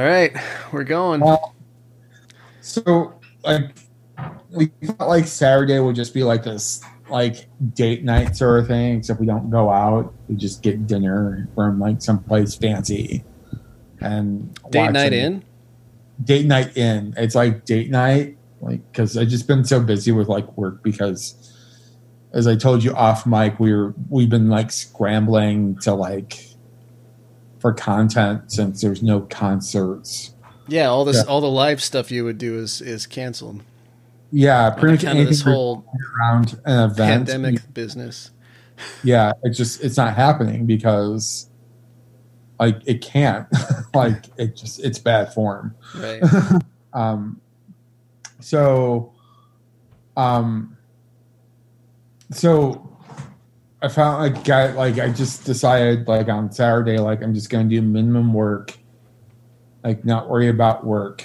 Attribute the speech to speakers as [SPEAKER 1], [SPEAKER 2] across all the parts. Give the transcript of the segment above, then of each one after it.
[SPEAKER 1] All right, we're going.
[SPEAKER 2] Well, so like we thought like Saturday would just be like this like date night sort of thing, except we don't go out. We just get dinner from like someplace fancy and
[SPEAKER 1] Date night in.
[SPEAKER 2] Date night in. It's like date night, like because I just been so busy with like work because. As I told you off mic, we were we've been like scrambling to like for content since there's no concerts.
[SPEAKER 1] Yeah, all this,
[SPEAKER 2] Yeah.
[SPEAKER 1] all the live stuff you would do is is canceled.
[SPEAKER 2] Yeah, pretty much
[SPEAKER 1] this whole
[SPEAKER 2] around an event.
[SPEAKER 1] pandemic business.
[SPEAKER 2] Yeah, it's just it's not happening because like it can't. like it just it's bad form.
[SPEAKER 1] Right.
[SPEAKER 2] Um so um so I found like guy like I just decided like on Saturday like I'm just gonna do minimum work, like not worry about work,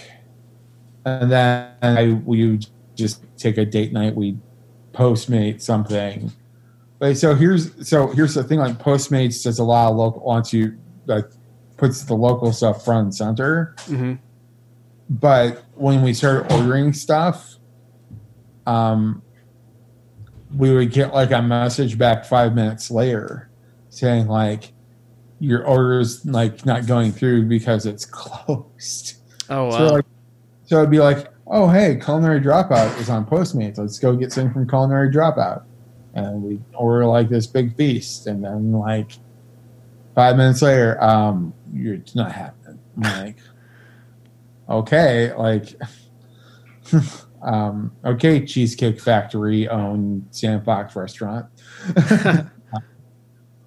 [SPEAKER 2] and then I we just take a date night. We postmate something. But so here's so here's the thing like Postmates does a lot of local wants you like puts the local stuff front and center
[SPEAKER 1] hmm
[SPEAKER 2] but when we started ordering stuff um we would get like a message back five minutes later saying like your order's like not going through because it's closed.
[SPEAKER 1] Oh wow.
[SPEAKER 2] so like so it'd be like oh hey culinary dropout is on postmates. Let's go get something from culinary dropout. And we order like this big feast. And then like five minutes later um you're, it's not happening. I'm like okay like um okay cheesecake factory owned sandbox restaurant.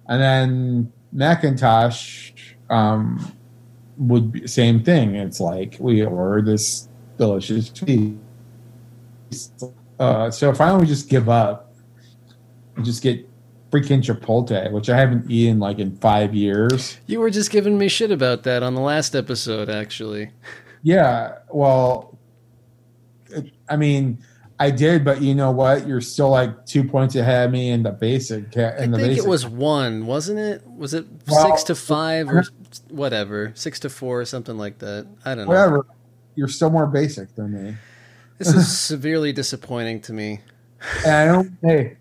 [SPEAKER 2] And then macintosh um would be same thing. It's like we order this delicious feast uh so finally we just give up. And just get freaking chipotle which i haven't eaten like in five years.
[SPEAKER 1] You were just giving me shit about that on the last episode, actually.
[SPEAKER 2] Yeah, well, I mean, I did, but you know what? You're still like two points ahead of me in the basic.
[SPEAKER 1] I
[SPEAKER 2] In the
[SPEAKER 1] think
[SPEAKER 2] basic.
[SPEAKER 1] it was one, wasn't it? Was it
[SPEAKER 2] Well,
[SPEAKER 1] six to five or whatever, six to four or something like that? I don't know.
[SPEAKER 2] whatever. You're still more basic than me,
[SPEAKER 1] This is severely disappointing to me.
[SPEAKER 2] and I don't. Hey,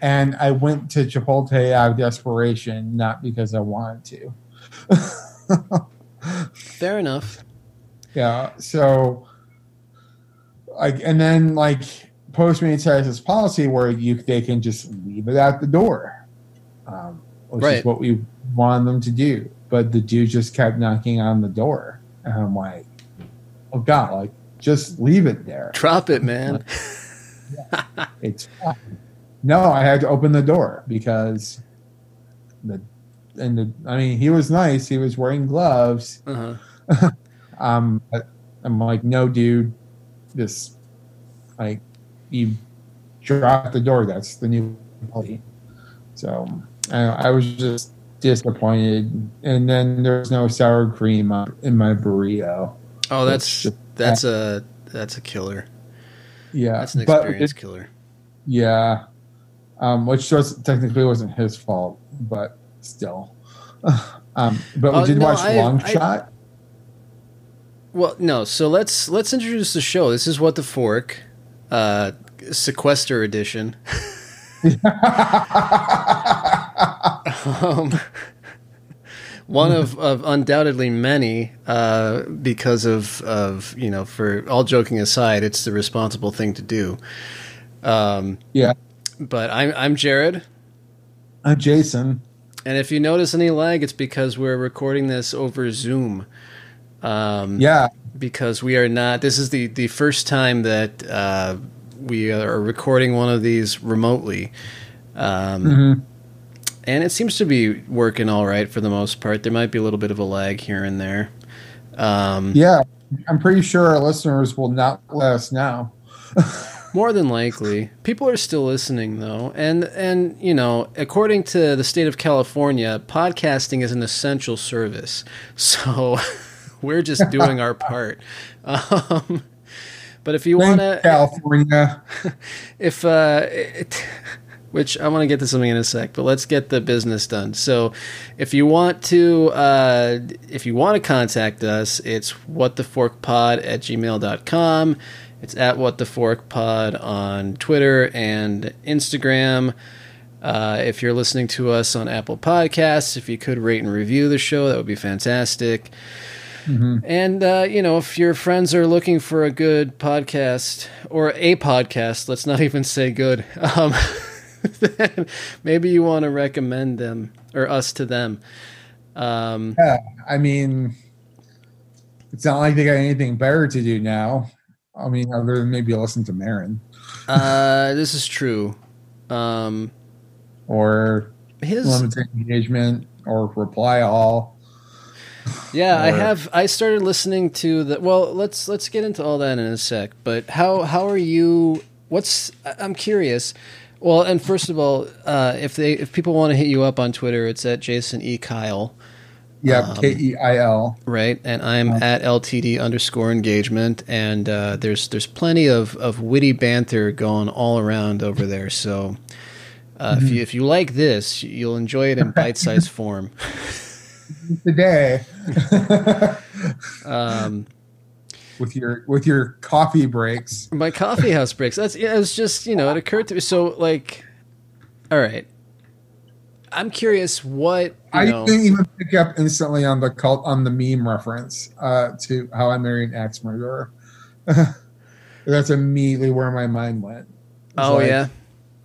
[SPEAKER 2] and I went to Chipotle out of desperation, not because I wanted to.
[SPEAKER 1] Fair enough.
[SPEAKER 2] Yeah. So, like, and then like Postmates has this policy where you they can just leave it at the door, um, which
[SPEAKER 1] Right.
[SPEAKER 2] is what we wanted them to do. But the dude just kept knocking on the door, and I'm like, oh god, like just leave it there.
[SPEAKER 1] Drop it, man.
[SPEAKER 2] It's fine. no, I had to open the door because the and the I mean he was nice. He was wearing gloves.
[SPEAKER 1] Uh-huh.
[SPEAKER 2] Um, I'm like, no, dude, this, like, you drop the door. That's the new policy. So I, I was just disappointed. And then there's no sour cream in my burrito.
[SPEAKER 1] Oh, that's
[SPEAKER 2] It's-
[SPEAKER 1] that's a that's a killer.
[SPEAKER 2] Yeah,
[SPEAKER 1] That's an experience
[SPEAKER 2] it-
[SPEAKER 1] killer.
[SPEAKER 2] yeah, um, which was technically wasn't his fault, but still. um, but we
[SPEAKER 1] Uh,
[SPEAKER 2] did
[SPEAKER 1] no,
[SPEAKER 2] watch
[SPEAKER 1] I-
[SPEAKER 2] Long
[SPEAKER 1] I-
[SPEAKER 2] Shot.
[SPEAKER 1] Well, no. So let's let's introduce the show. This is what the fork, uh, sequester edition. um, one of, of undoubtedly many, uh, because of of you know, for all joking aside, it's the responsible thing to do. Um,
[SPEAKER 2] yeah,
[SPEAKER 1] but I'm I'm Jared,
[SPEAKER 2] uh, Jason.
[SPEAKER 1] and if you notice any lag, it's because we're recording this over Zoom. Um,
[SPEAKER 2] Yeah,
[SPEAKER 1] because we are not. This is the the first time that uh, we are recording one of these remotely, um,
[SPEAKER 2] Mhm.
[SPEAKER 1] and it seems to be working all right for the most part. There might be a little bit of a lag here and there. Um,
[SPEAKER 2] yeah. I'm pretty sure our listeners will not let us know.
[SPEAKER 1] More than likely, people are still listening though, and and you know, according to the state of California, podcasting is an essential service. So we're just doing our part. Um, but if you want to,
[SPEAKER 2] California.
[SPEAKER 1] if uh, it, which I want to get to something in a sec, but let's get the business done. So, if you want to, uh, if you want to contact us, it's whattheforkpod at gmail.com. It's at whattheforkpod on Twitter and Instagram. Uh, if you're listening to us on Apple Podcasts, if you could rate and review the show, that would be fantastic.
[SPEAKER 2] Mm-hmm.
[SPEAKER 1] And uh, you know, if your friends are looking for a good podcast or a podcast, let's not even say good. Um, maybe you want to recommend them or us to them. Um,
[SPEAKER 2] Yeah, I mean, it's not like they got anything better to do now. I mean, other than maybe listen to Maron
[SPEAKER 1] uh, this is true. Um,
[SPEAKER 2] or
[SPEAKER 1] his
[SPEAKER 2] limited engagement or reply all.
[SPEAKER 1] Yeah, I have. I started listening to the. Well, let's let's get into all that in a sec. But how how are you? What's I'm curious. Well, and first of all, uh, if they if people want to hit you up on Twitter, it's at Jason E Keil,
[SPEAKER 2] Yeah,
[SPEAKER 1] Um,
[SPEAKER 2] K E I L.
[SPEAKER 1] right? And I'm
[SPEAKER 2] Um,
[SPEAKER 1] at LTD underscore engagement. And uh, there's there's plenty of of witty banter going all around over there. So. Uh, If you if you like this, you'll enjoy it in bite sized form.
[SPEAKER 2] Today
[SPEAKER 1] Um,
[SPEAKER 2] with your with your coffee breaks.
[SPEAKER 1] My coffee house breaks. That's it was just you know it occurred to me. So like, all right, I'm curious what you
[SPEAKER 2] I
[SPEAKER 1] know.
[SPEAKER 2] didn't even pick up instantly on the cult on the meme reference uh, to how I married an axe murderer. That's immediately where my mind went.
[SPEAKER 1] Oh
[SPEAKER 2] like,
[SPEAKER 1] yeah,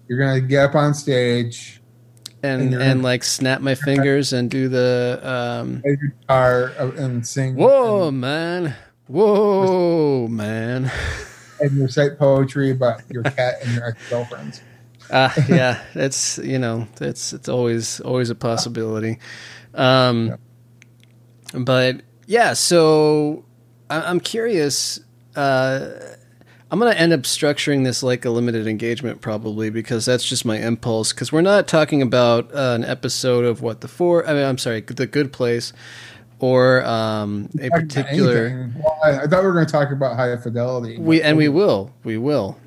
[SPEAKER 2] you're gonna get up on stage,
[SPEAKER 1] and
[SPEAKER 2] and
[SPEAKER 1] and like snap my fingers and do the um.
[SPEAKER 2] guitar, and sing.
[SPEAKER 1] Whoa,
[SPEAKER 2] and,
[SPEAKER 1] man! Whoa, man!
[SPEAKER 2] and you recite poetry about your cat and your ex girlfriends.
[SPEAKER 1] Uh, yeah, that's you know that's it's always always a possibility. Um, but yeah, so I, I'm curious. Uh, I'm gonna end up structuring this like a limited engagement probably because that's just my impulse. Because we're not talking about uh, an episode of what the fork. I mean, I'm sorry, the Good Place, or um, a particular.
[SPEAKER 2] Well, I, I thought we were going to talk about high fidelity.
[SPEAKER 1] We and we will, we will.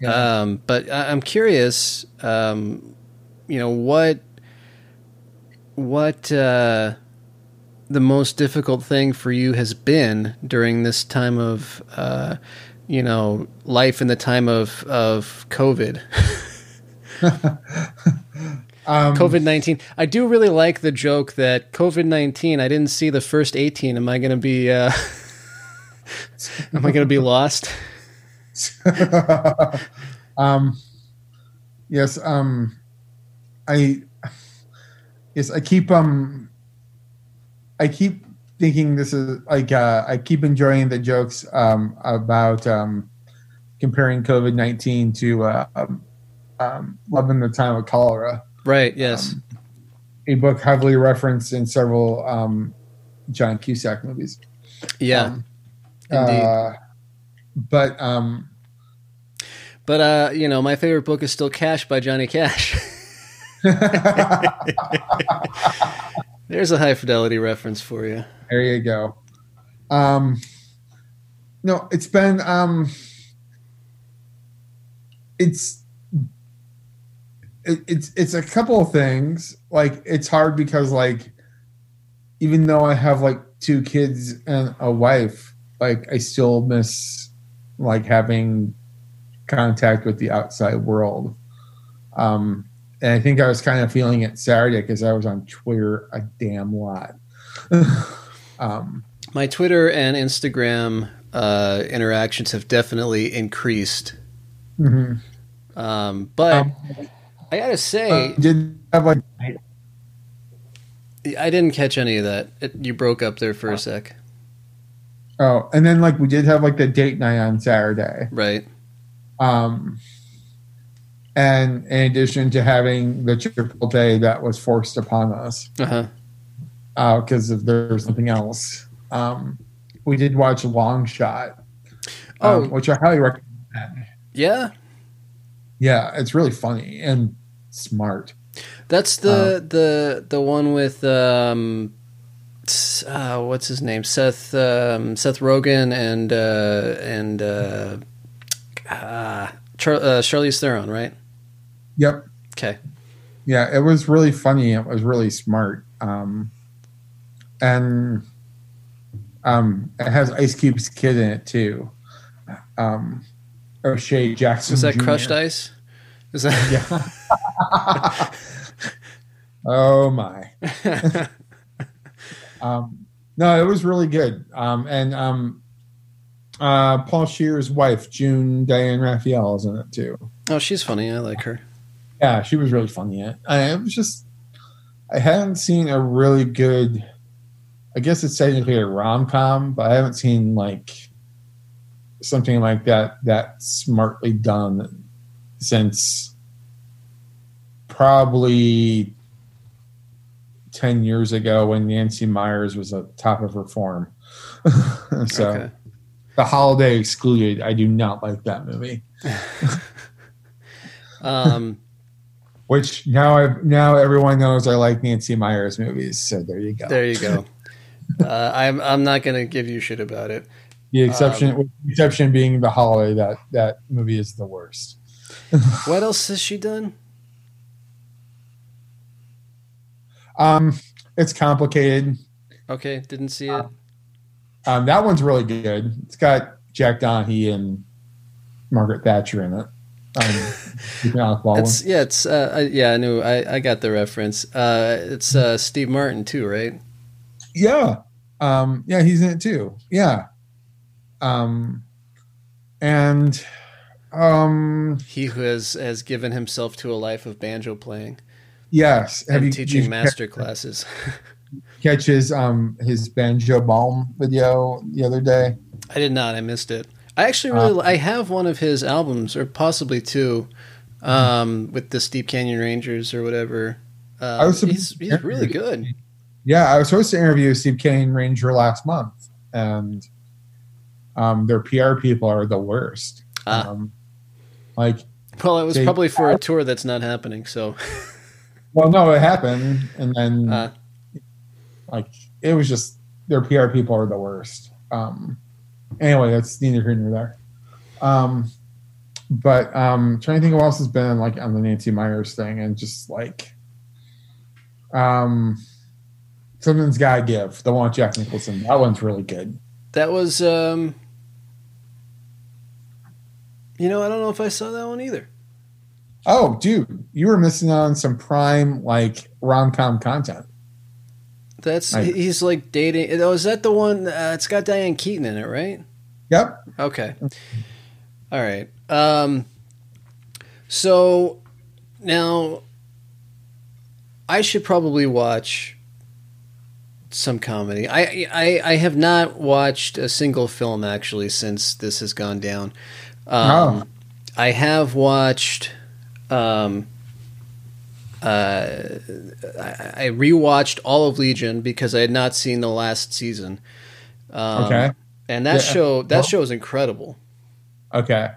[SPEAKER 2] Yeah.
[SPEAKER 1] Um, but I, I'm curious, um, you know what what uh, the most difficult thing for you has been during this time of uh, you know life in the time of of COVID.
[SPEAKER 2] um,
[SPEAKER 1] COVID nineteen. I do really like the joke that COVID nineteen. I didn't see the first eighteen. Am I going to be? Uh, am I going to be lost?
[SPEAKER 2] um, yes. Um, I yes, I keep um, I keep thinking this is like uh, I keep enjoying the jokes um, about um, comparing COVID nineteen to uh, um, um, Love in the Time of Cholera,
[SPEAKER 1] Right. Yes.
[SPEAKER 2] Um, a book heavily referenced in several um, John Cusack movies.
[SPEAKER 1] yeah. Indeed.
[SPEAKER 2] Uh, but um,
[SPEAKER 1] But uh, you know, my favorite book is still Cash by Johnny Cash. There's a high fidelity reference for you.
[SPEAKER 2] There you go. Um, no, it's been um, it's it, it's it's a couple of things. Like it's hard because like even though I have like two kids and a wife, like I still miss like having contact with the outside world. Um, and I think I was kind of feeling it Saturday because I was on Twitter a damn lot. um,
[SPEAKER 1] My Twitter and Instagram uh, interactions have definitely increased.
[SPEAKER 2] mhm.
[SPEAKER 1] Um, but
[SPEAKER 2] Um,
[SPEAKER 1] I gotta say,
[SPEAKER 2] uh, did have like
[SPEAKER 1] I didn't catch any of that. It, you broke up there for a sec,
[SPEAKER 2] oh, and then like we did have like the date night on Saturday.
[SPEAKER 1] right?
[SPEAKER 2] Um, and in addition to having the triple day that was forced upon us
[SPEAKER 1] Uh huh.
[SPEAKER 2] because if there's nothing else, um, we did watch Long Shot, um,
[SPEAKER 1] Oh.
[SPEAKER 2] which I highly recommend.
[SPEAKER 1] Yeah,
[SPEAKER 2] Yeah, it's really funny and smart.
[SPEAKER 1] that's the the the one with um, uh, what's his name? Seth um, Seth Rogen and uh, and uh, uh, Char- uh, Charlize Theron, right?
[SPEAKER 2] Yep.
[SPEAKER 1] Okay.
[SPEAKER 2] Yeah, it was really funny. It was really smart. Um, and um, it has Ice Cube's kid in it too. Um, O'Shea Jackson.
[SPEAKER 1] Is that
[SPEAKER 2] Jr.
[SPEAKER 1] crushed ice? Is that?
[SPEAKER 2] Yeah. oh my. um, no, it was really good. Um, and um, uh, Paul Scheer's wife, June Diane Raphael, is in it too.
[SPEAKER 1] oh, she's funny. I like her.
[SPEAKER 2] Yeah, she was really funny it. I, it was just, I hadn't seen a really good. I guess it's technically a rom com, but I haven't seen like something like that that smartly done since probably 10 years ago when Nancy Meyers was at top of her form. so
[SPEAKER 1] Okay.
[SPEAKER 2] the holiday excluded, I do not like that movie.
[SPEAKER 1] Um,
[SPEAKER 2] Which now I now everyone knows I like Nancy Meyers movies. So there you go.
[SPEAKER 1] there you go. Uh, I'm I'm not gonna give you shit about it.
[SPEAKER 2] The exception,
[SPEAKER 1] Um,
[SPEAKER 2] with the exception being the holiday. That that movie is the worst.
[SPEAKER 1] What else has she done?
[SPEAKER 2] Um, it's complicated.
[SPEAKER 1] Okay, didn't see it.
[SPEAKER 2] Um, that one's really good. It's got Jack Donaghy and Margaret Thatcher in it. Um, Stephen Alec Baldwin.
[SPEAKER 1] It's yeah, it's uh, I, yeah. I knew I, I got the reference. Uh, it's uh, Steve Martin too, right?
[SPEAKER 2] yeah, um, yeah, he's in it too. Yeah, um, and um,
[SPEAKER 1] He who has has given himself to a life of banjo playing
[SPEAKER 2] yes, have
[SPEAKER 1] and
[SPEAKER 2] you-
[SPEAKER 1] teaching
[SPEAKER 2] you
[SPEAKER 1] master classes.
[SPEAKER 2] catches um his banjo balm video the other day?
[SPEAKER 1] I did not. I missed it. I actually really I have one of his albums, or possibly two, um, with the Steep Canyon Rangers or whatever. Uh,
[SPEAKER 2] I was
[SPEAKER 1] he's he's really good.
[SPEAKER 2] Yeah, I was supposed to interview Steep Canyon Ranger last month, and um, their PR people are the worst.
[SPEAKER 1] Ah.
[SPEAKER 2] Um, like,
[SPEAKER 1] Well, it was
[SPEAKER 2] They-
[SPEAKER 1] probably for a tour that's not happening. So,
[SPEAKER 2] well, no, it happened, and then
[SPEAKER 1] uh,
[SPEAKER 2] like it was just their PR people are the worst. Um, anyway, that's neither here nor there. Um, but um, trying to think of what else has been like on the Nancy Meyers thing, and just like um, something's gotta give. The one Jack Nicholson, that one's really good.
[SPEAKER 1] that was. Um, you know, I don't know if I saw that one either.
[SPEAKER 2] Oh, dude, you were missing out on some prime like rom com content.
[SPEAKER 1] That's
[SPEAKER 2] Right.
[SPEAKER 1] he's like dating. Oh, is that the one? Uh, it's got Diane Keaton in it, right?
[SPEAKER 2] Yep.
[SPEAKER 1] Okay. All right. Um, so now I should probably watch some comedy. I, I I have not watched a single film actually since this has gone down. Um,
[SPEAKER 2] Oh.
[SPEAKER 1] I have watched. Um, uh, I, I rewatched all of Legion because I had not seen the last season. Um,
[SPEAKER 2] Okay.
[SPEAKER 1] and that
[SPEAKER 2] Yeah.
[SPEAKER 1] show that
[SPEAKER 2] Well-
[SPEAKER 1] show is incredible.
[SPEAKER 2] Okay.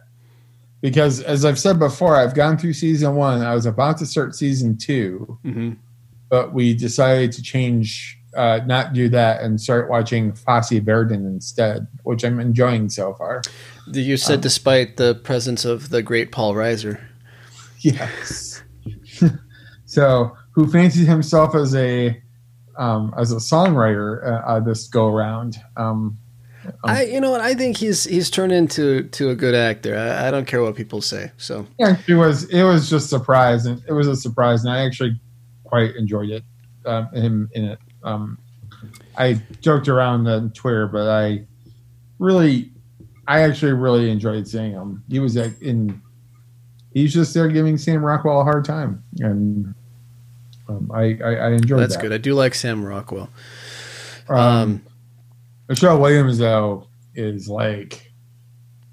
[SPEAKER 2] Because as I've said before, I've gone through season one. I was about to start season two,
[SPEAKER 1] Mm-hmm.
[SPEAKER 2] but we decided to change, uh, not do that, and start watching Fosse Verdon instead, which I'm enjoying so far.
[SPEAKER 1] You said
[SPEAKER 2] Um,
[SPEAKER 1] despite the presence of the great Paul Reiser.
[SPEAKER 2] Yes. so, who fancies himself as a um, as a songwriter uh, uh, this go around? Um,
[SPEAKER 1] I, you know what? I think he's he's turned into to a good actor. I, I don't care what people say. So
[SPEAKER 2] Yeah, it was it was just surprise, and it was a surprise, and I actually quite enjoyed it. Um, him in it. Um, I joked around on Twitter, but I really, I actually really enjoyed seeing him. He was in. He's just there giving Sam Rockwell a hard time, and um, I, I I enjoyed
[SPEAKER 1] that's
[SPEAKER 2] that.
[SPEAKER 1] good. I do like Sam Rockwell.
[SPEAKER 2] Um,
[SPEAKER 1] Um,
[SPEAKER 2] Michelle Williams though is like,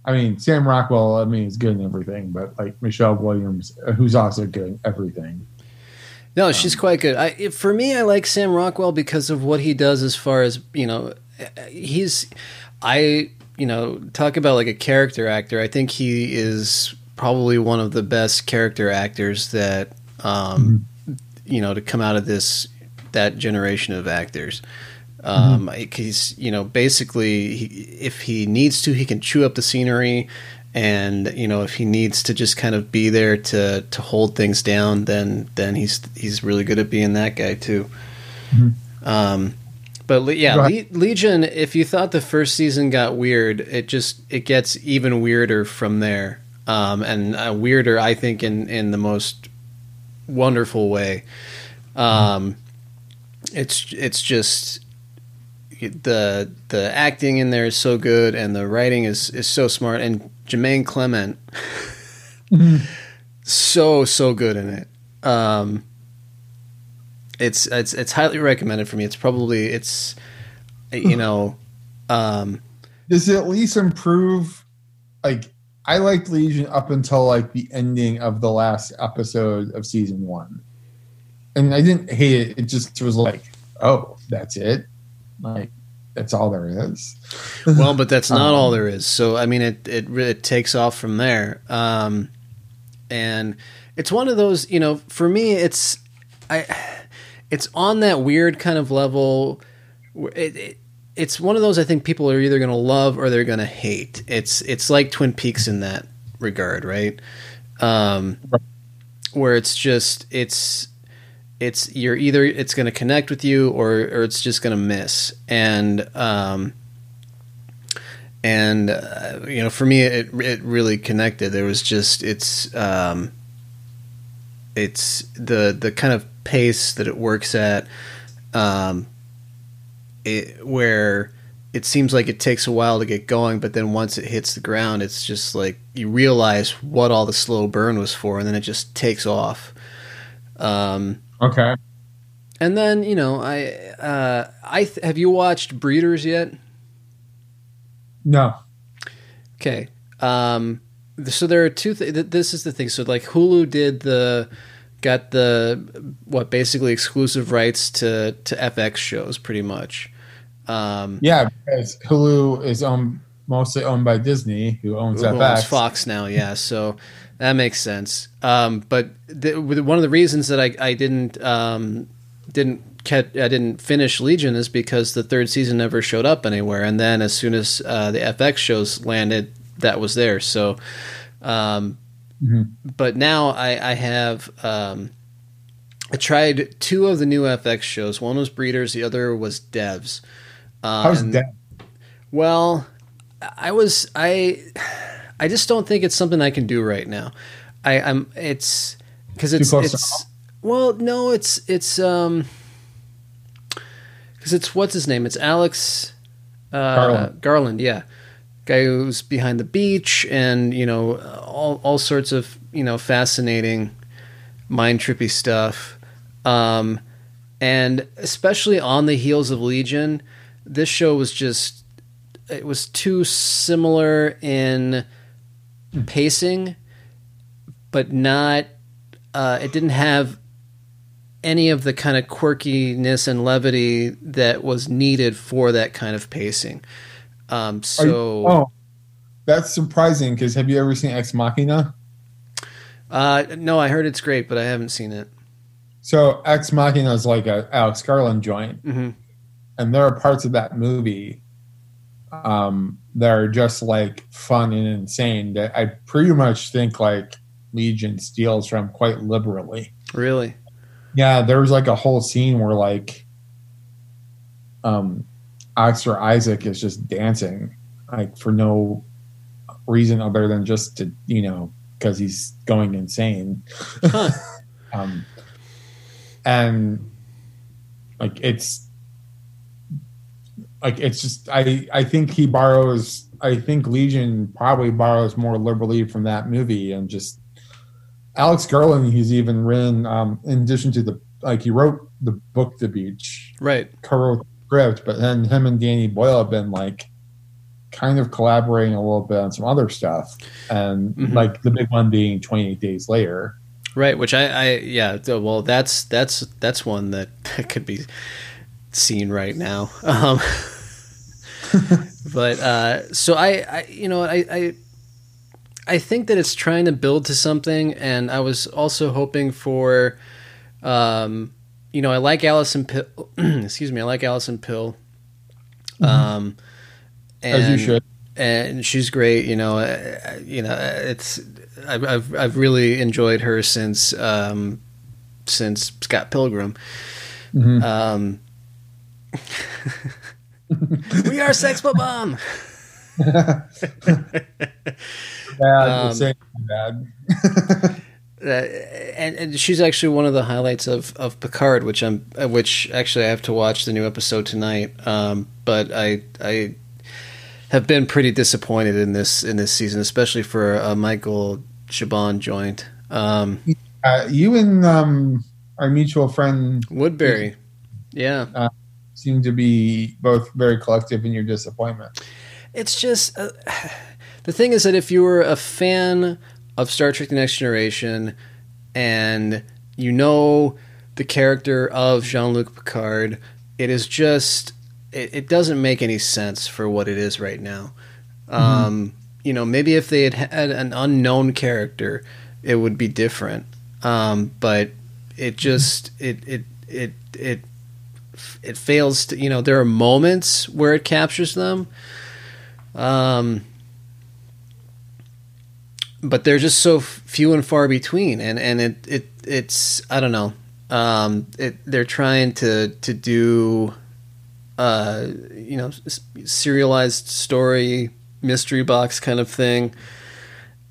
[SPEAKER 2] I mean, Sam Rockwell. I mean, is good in everything, but like Michelle Williams, uh, who's also good in everything.
[SPEAKER 1] No, she's quite good. I, for me, I like Sam Rockwell because of what he does as far as you know. He's, I you know, talk about like a character actor. I think he is probably one of the best character actors that um, you know to come out of this that generation of actors. Um, He's you know basically he, if he needs to, he can chew up the scenery and you know if he needs to just kind of be there to to hold things down, then then he's he's really good at being that guy too. Mm-hmm. Um, but yeah, Le- Legion. If you thought the first season got weird, it just it gets even weirder from there, um, and uh, weirder, I think, in in the most wonderful way. Um, it's it's just the the acting in there is so good, and the writing is is so smart, and Jemaine Clement, mm-hmm. so so good in it. Um, it's it's it's highly recommended for me. It's probably it's you know, um,
[SPEAKER 2] does it at least improve? Like I liked Legion up until like the ending of the last episode of season one, and I didn't hate it. It just was like, oh, that's it. Like that's all there is.
[SPEAKER 1] well, but that's not um, all there is. So I mean, it it it takes off from there. Um, and it's one of those, you know, for me, it's I, it's on that weird kind of level. It, it, it's one of those I think people are either going to love or they're going to hate. It's it's like Twin Peaks in that regard, right? Um, where it's just it's it's you're either it's going to connect with you or or it's just going to miss and um and uh, you know for me it it really connected there was just it's um it's the the kind of pace that it works at um it, where it seems like it takes a while to get going but then once it hits the ground it's just like you realize what all the slow burn was for and then it just takes off um
[SPEAKER 2] Okay.
[SPEAKER 1] And then you know, I uh, I th- have you watched Breeders yet?
[SPEAKER 2] No.
[SPEAKER 1] Okay. Um, so there are two. Th- this is the thing. So like Hulu did the got the what basically exclusive rights to to FX shows, pretty much. Um,
[SPEAKER 2] yeah, because Hulu is owned mostly owned by Disney, who owns who FX. Owns
[SPEAKER 1] Fox now. Yeah, so that makes sense. Um, but the, one of the reasons that I, I didn't um, didn't catch, I didn't finish Legion is because the third season never showed up anywhere, and then as soon as uh, the FX shows landed, that was there. So, um, mm-hmm. but now I, I have um, I tried two of the new FX shows. One was Breeders, the other was Devs.
[SPEAKER 2] Uh, How's Dev?
[SPEAKER 1] Well, I was I I just don't think it's something I can do right now. I, I'm it's because it's it's well no it's it's um because it's what's his name it's Alex uh, Garland. Garland yeah guy who's behind the beach and you know all all sorts of you know fascinating mind trippy stuff um and especially on the heels of Legion this show was just it was too similar in pacing, but not. Uh, it didn't have any of the kind of quirkiness and levity that was needed for that kind of pacing. Um, so, you, oh,
[SPEAKER 2] that's surprising because have you ever seen Ex Machina?
[SPEAKER 1] Uh, no, I heard it's great, but I haven't seen it.
[SPEAKER 2] So Ex Machina is like a Alex Garland joint,
[SPEAKER 1] mm-hmm.
[SPEAKER 2] And there are parts of that movie um, that are just like fun and insane that I pretty much think like Legion steals from quite liberally.
[SPEAKER 1] Really?
[SPEAKER 2] Yeah, there was like a whole scene where like um Oscar Isaac is just dancing like for no reason other than just to, you know, because he's going insane. Huh. um and like it's like it's just I I think he borrows I think Legion probably borrows more liberally from that movie and just Alex Garland he's even written um in addition to the like he wrote the book The Beach.
[SPEAKER 1] Right.
[SPEAKER 2] Co-wrote script but then him and Danny Boyle have been like kind of collaborating a little bit on some other stuff. And mm-hmm. like the big one being 28 days later.
[SPEAKER 1] Right which I I yeah well that's that's that's one that could be scene right now. Um, but uh, so I, I, you know, I, I, I think that it's trying to build to something, and I was also hoping for, um, you know, I like Alison Pill. excuse me, I like Alison Pill. Mm-hmm. Um,
[SPEAKER 2] and, As you should.
[SPEAKER 1] and she's great. You know, uh, you know, it's I've I've, I've really enjoyed her since um, since Scott Pilgrim.
[SPEAKER 2] Mhm.
[SPEAKER 1] Um, we are Sex Bob-omb.
[SPEAKER 2] bad,
[SPEAKER 1] Um,
[SPEAKER 2] the same bad.
[SPEAKER 1] uh, and, and she's actually one of the highlights of, of Picard, which I'm uh, which actually I have to watch the new episode tonight. Um, but I I have been pretty disappointed in this in this season, especially for a Michael Chabon joint. Um,
[SPEAKER 2] Uh, you and um, our mutual friend
[SPEAKER 1] Woodbury, yeah,
[SPEAKER 2] seem to be both very collective in your disappointment.
[SPEAKER 1] it's just uh, the thing is that if you were a fan of Star Trek: The Next Generation and you know the character of Jean Luc Picard, it is just it, it doesn't make any sense for what it is right now. Um, you know, maybe if they had had an unknown character, it would be different. Um, but it just it it it it it fails to you know there are moments where it captures them. Um but they're just so few and far between and and it it it's i don't know. Um it they're trying to to do uh you know serialized story mystery box kind of thing.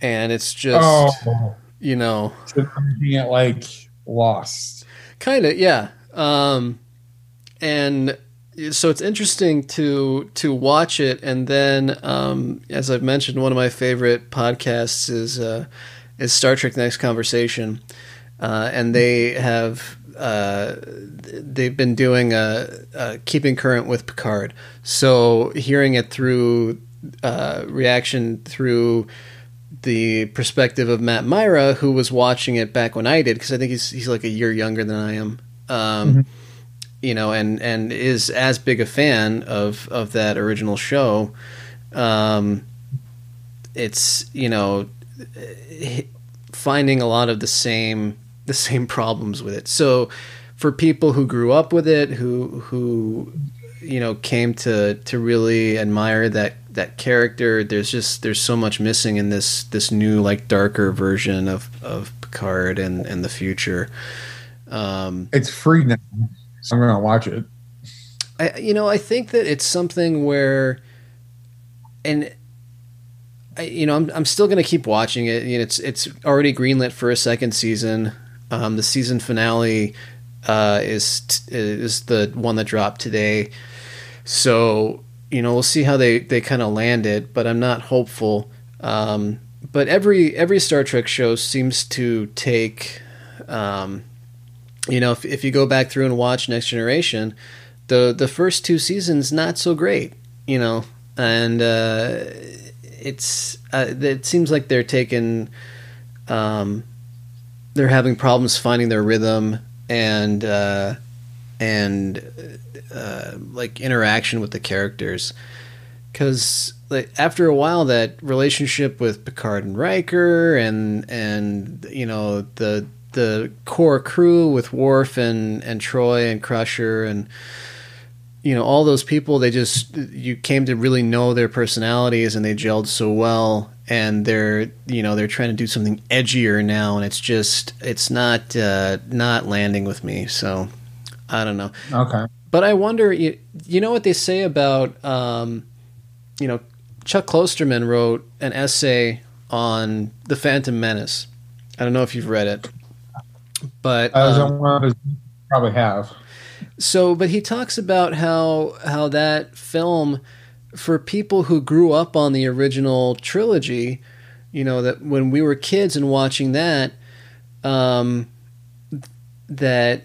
[SPEAKER 1] And it's just
[SPEAKER 2] oh,
[SPEAKER 1] you know.
[SPEAKER 2] So it like lost.
[SPEAKER 1] kind of yeah. Um and so it's interesting to to watch it. And then um as i've mentioned one of my favorite podcasts is uh is star trek next conversation. Uh and they have uh they've been doing a, keeping current with picard. So hearing it through uh reaction through the perspective of Matt Mira, who was watching it back when I did, because I think he's he's like a year younger than I am, um, you know, and and is as big a fan of of that original show. Um, it's you know finding a lot of the same the same problems with it. So for people who grew up with it, who who you know came to to really admire that that character, there's just there's so much missing in this this new like darker version of of Picard and and the future. Um,
[SPEAKER 2] It's free now, so I'm gonna watch it.
[SPEAKER 1] I, you know, I think that it's something where, and I, you know, I'm I'm still gonna keep watching it. You know, it's it's already greenlit for a second season. Um, the season finale uh, is t- is the one that dropped today. So you know, we'll see how they they kind of land it, but I'm not hopeful. Um, but every every Star Trek show seems to take. Um, you know, if, if you go back through and watch Next Generation, the the first two seasons not so great, you know, and uh, it's uh, it seems like they're taking, um, they're having problems finding their rhythm and uh, and uh, like interaction with the characters, because like after a while that relationship with Picard and Riker and and you know the the core crew with Worf and and Troi and Crusher and you know all those people they just you came to really know their personalities and they gelled so well and they're you know they're trying to do something edgier now and it's just it's not uh, not landing with me. So I don't know.
[SPEAKER 2] Okay.
[SPEAKER 1] but I wonder you, you know what they say about um, you know Chuck Klosterman wrote an essay on the Phantom Menace. I don't know if you've read it but
[SPEAKER 2] I was
[SPEAKER 1] um,
[SPEAKER 2] of his, probably have.
[SPEAKER 1] so, but he talks about how how that film, for people who grew up on the original trilogy, you know that when we were kids and watching that, um, that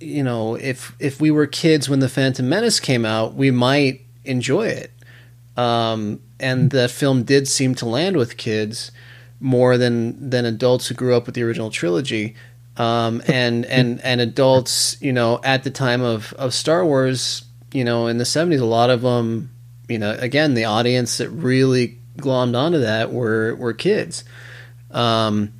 [SPEAKER 1] you know if if we were kids when the Phantom Menace came out, we might enjoy it. Um, and the film did seem to land with kids more than than adults who grew up with the original trilogy um, and and and adults, you know, at the time of of Star Wars, you know, in the seventies, a lot of them, you know, again, the audience that really glommed onto that were were kids. Um,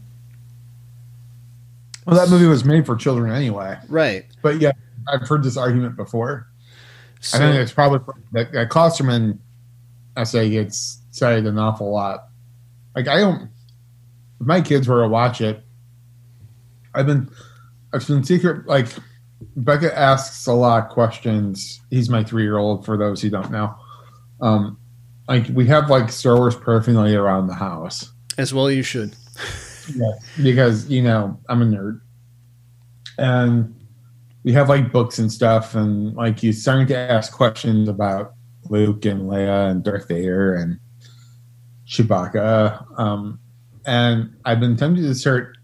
[SPEAKER 2] Well, that movie was made for children anyway.
[SPEAKER 1] right.
[SPEAKER 2] But yeah, I've heard this argument before.
[SPEAKER 1] So,
[SPEAKER 2] I think it's probably that, that Klosterman I say gets cited an awful lot. Like I don't. If my kids were to watch it, I've been, I've been secret. Like Becca asks a lot of questions. He's my three year old. For those who don't know, um, like we have like Star Wars paraphernalia around the house.
[SPEAKER 1] As well, you should.
[SPEAKER 2] Yeah, because you know I'm a nerd, and we have like books and stuff, and like he's starting to ask questions about Luke and Leia and Darth Vader and Chewbacca. Um, and I've been tempted to start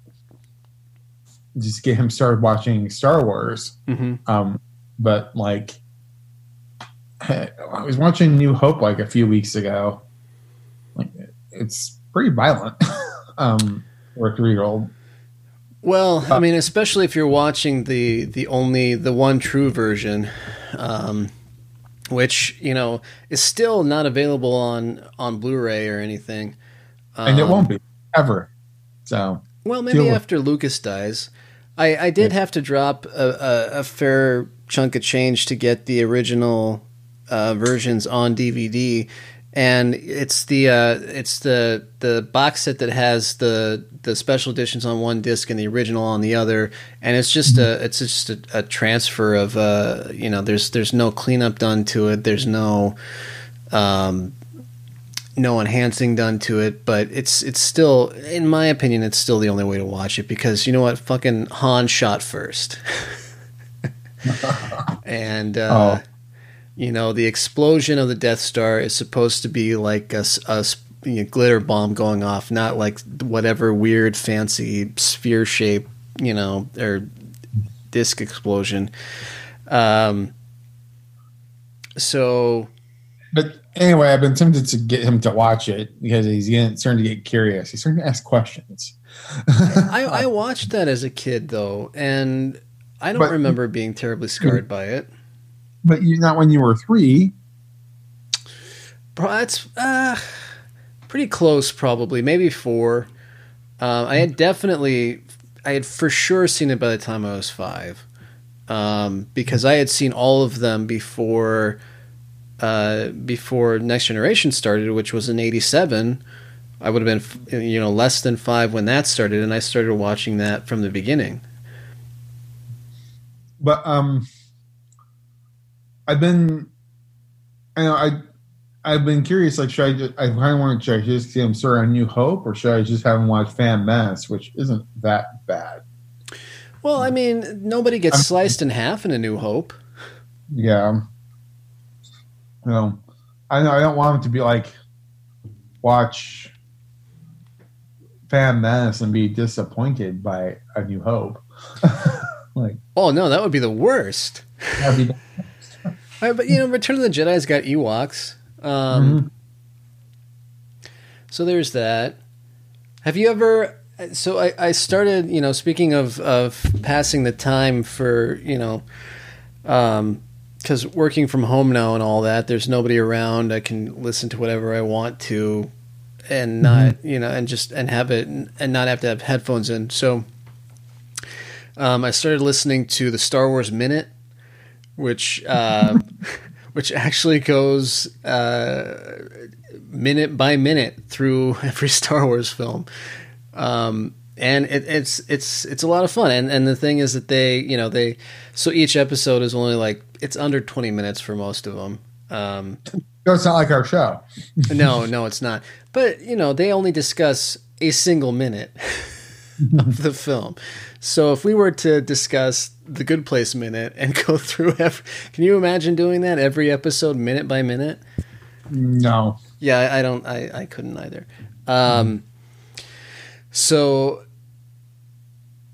[SPEAKER 2] just get him started watching Star Wars.
[SPEAKER 1] hmm
[SPEAKER 2] Um, but like, I was watching New Hope like a few weeks ago. Like, it's pretty violent. um, for a three year old.
[SPEAKER 1] Well, I
[SPEAKER 2] Uh,
[SPEAKER 1] mean, especially if you're watching the the only the one true version, um, which you know is still not available on on Blu-ray or anything.
[SPEAKER 2] And it
[SPEAKER 1] Um,
[SPEAKER 2] won't be ever. So,
[SPEAKER 1] Well, maybe
[SPEAKER 2] with-
[SPEAKER 1] after Lucas dies. I, I did have to drop a, a, a fair chunk of change to get the original uh, versions on DVD, and it's the uh, it's the the box set that has the the special editions on one disc and the original on the other, and it's just a it's just a, a transfer of uh, you know there's there's no cleanup done to it, there's no um, no enhancing done to it, but it's it's still, in my opinion, it's still the only way to watch it because you know what, fucking Han shot first, and uh,
[SPEAKER 2] Oh.
[SPEAKER 1] you know the explosion of the Death Star is supposed to be like a you know, glitter bomb going off, not like whatever weird fancy sphere shape, you know, or disc explosion. Um, so
[SPEAKER 2] but anyway, I've been tempted to get him to watch it because he's getting, starting to get curious. He's starting to ask questions.
[SPEAKER 1] I, I watched that as a kid though, and I don't
[SPEAKER 2] But-
[SPEAKER 1] remember being terribly scarred by it.
[SPEAKER 2] but you not when you were three.
[SPEAKER 1] That's uh, pretty close, probably maybe four. Um, I had definitely, I had for sure seen it by the time I was five, um, because I had seen all of them before, uh, before Next Generation started, which was in '87. I would have been, you know, less than five when that started, and I started watching that from the beginning.
[SPEAKER 2] But um, I've been, I know I, I've been curious. Like, should I? Just, I kind of want to should I just see him start on New Hope, or should I just have him watch Fan Menace, which isn't that bad.
[SPEAKER 1] Well, I mean, nobody gets
[SPEAKER 2] I'm-
[SPEAKER 1] sliced in half in A New Hope.
[SPEAKER 2] Yeah. You know, I know I don't want him to be like watch Fan Menace and be disappointed by A New Hope. like
[SPEAKER 1] Oh no, that would be the worst.
[SPEAKER 2] that'd be
[SPEAKER 1] Uh, but you know, Return of the Jedi's got Ewoks. Um, So there's that. Have you ever? So I, I started, you know, speaking of of passing the time for, you know, because working from home now and all that, there's nobody around. I can listen to whatever I want to, and not, you know, and just and have it and not have to have headphones in. So um, I started listening to the Star Wars Minute, which uh, which actually goes uh, minute by minute through every Star Wars film. Um, and it, it's it's it's a lot of fun, and and the thing is that they you know they so each episode is only like it's under twenty minutes for most of them. Um,
[SPEAKER 2] No, it's not like our show.
[SPEAKER 1] no, no, it's not. But you know, they only discuss a single minute of the film. So if we were to discuss the Good Place minute and go through every, can you imagine doing that every episode, minute by minute?
[SPEAKER 2] No.
[SPEAKER 1] Yeah, I, I don't. I, I couldn't either. Um, so,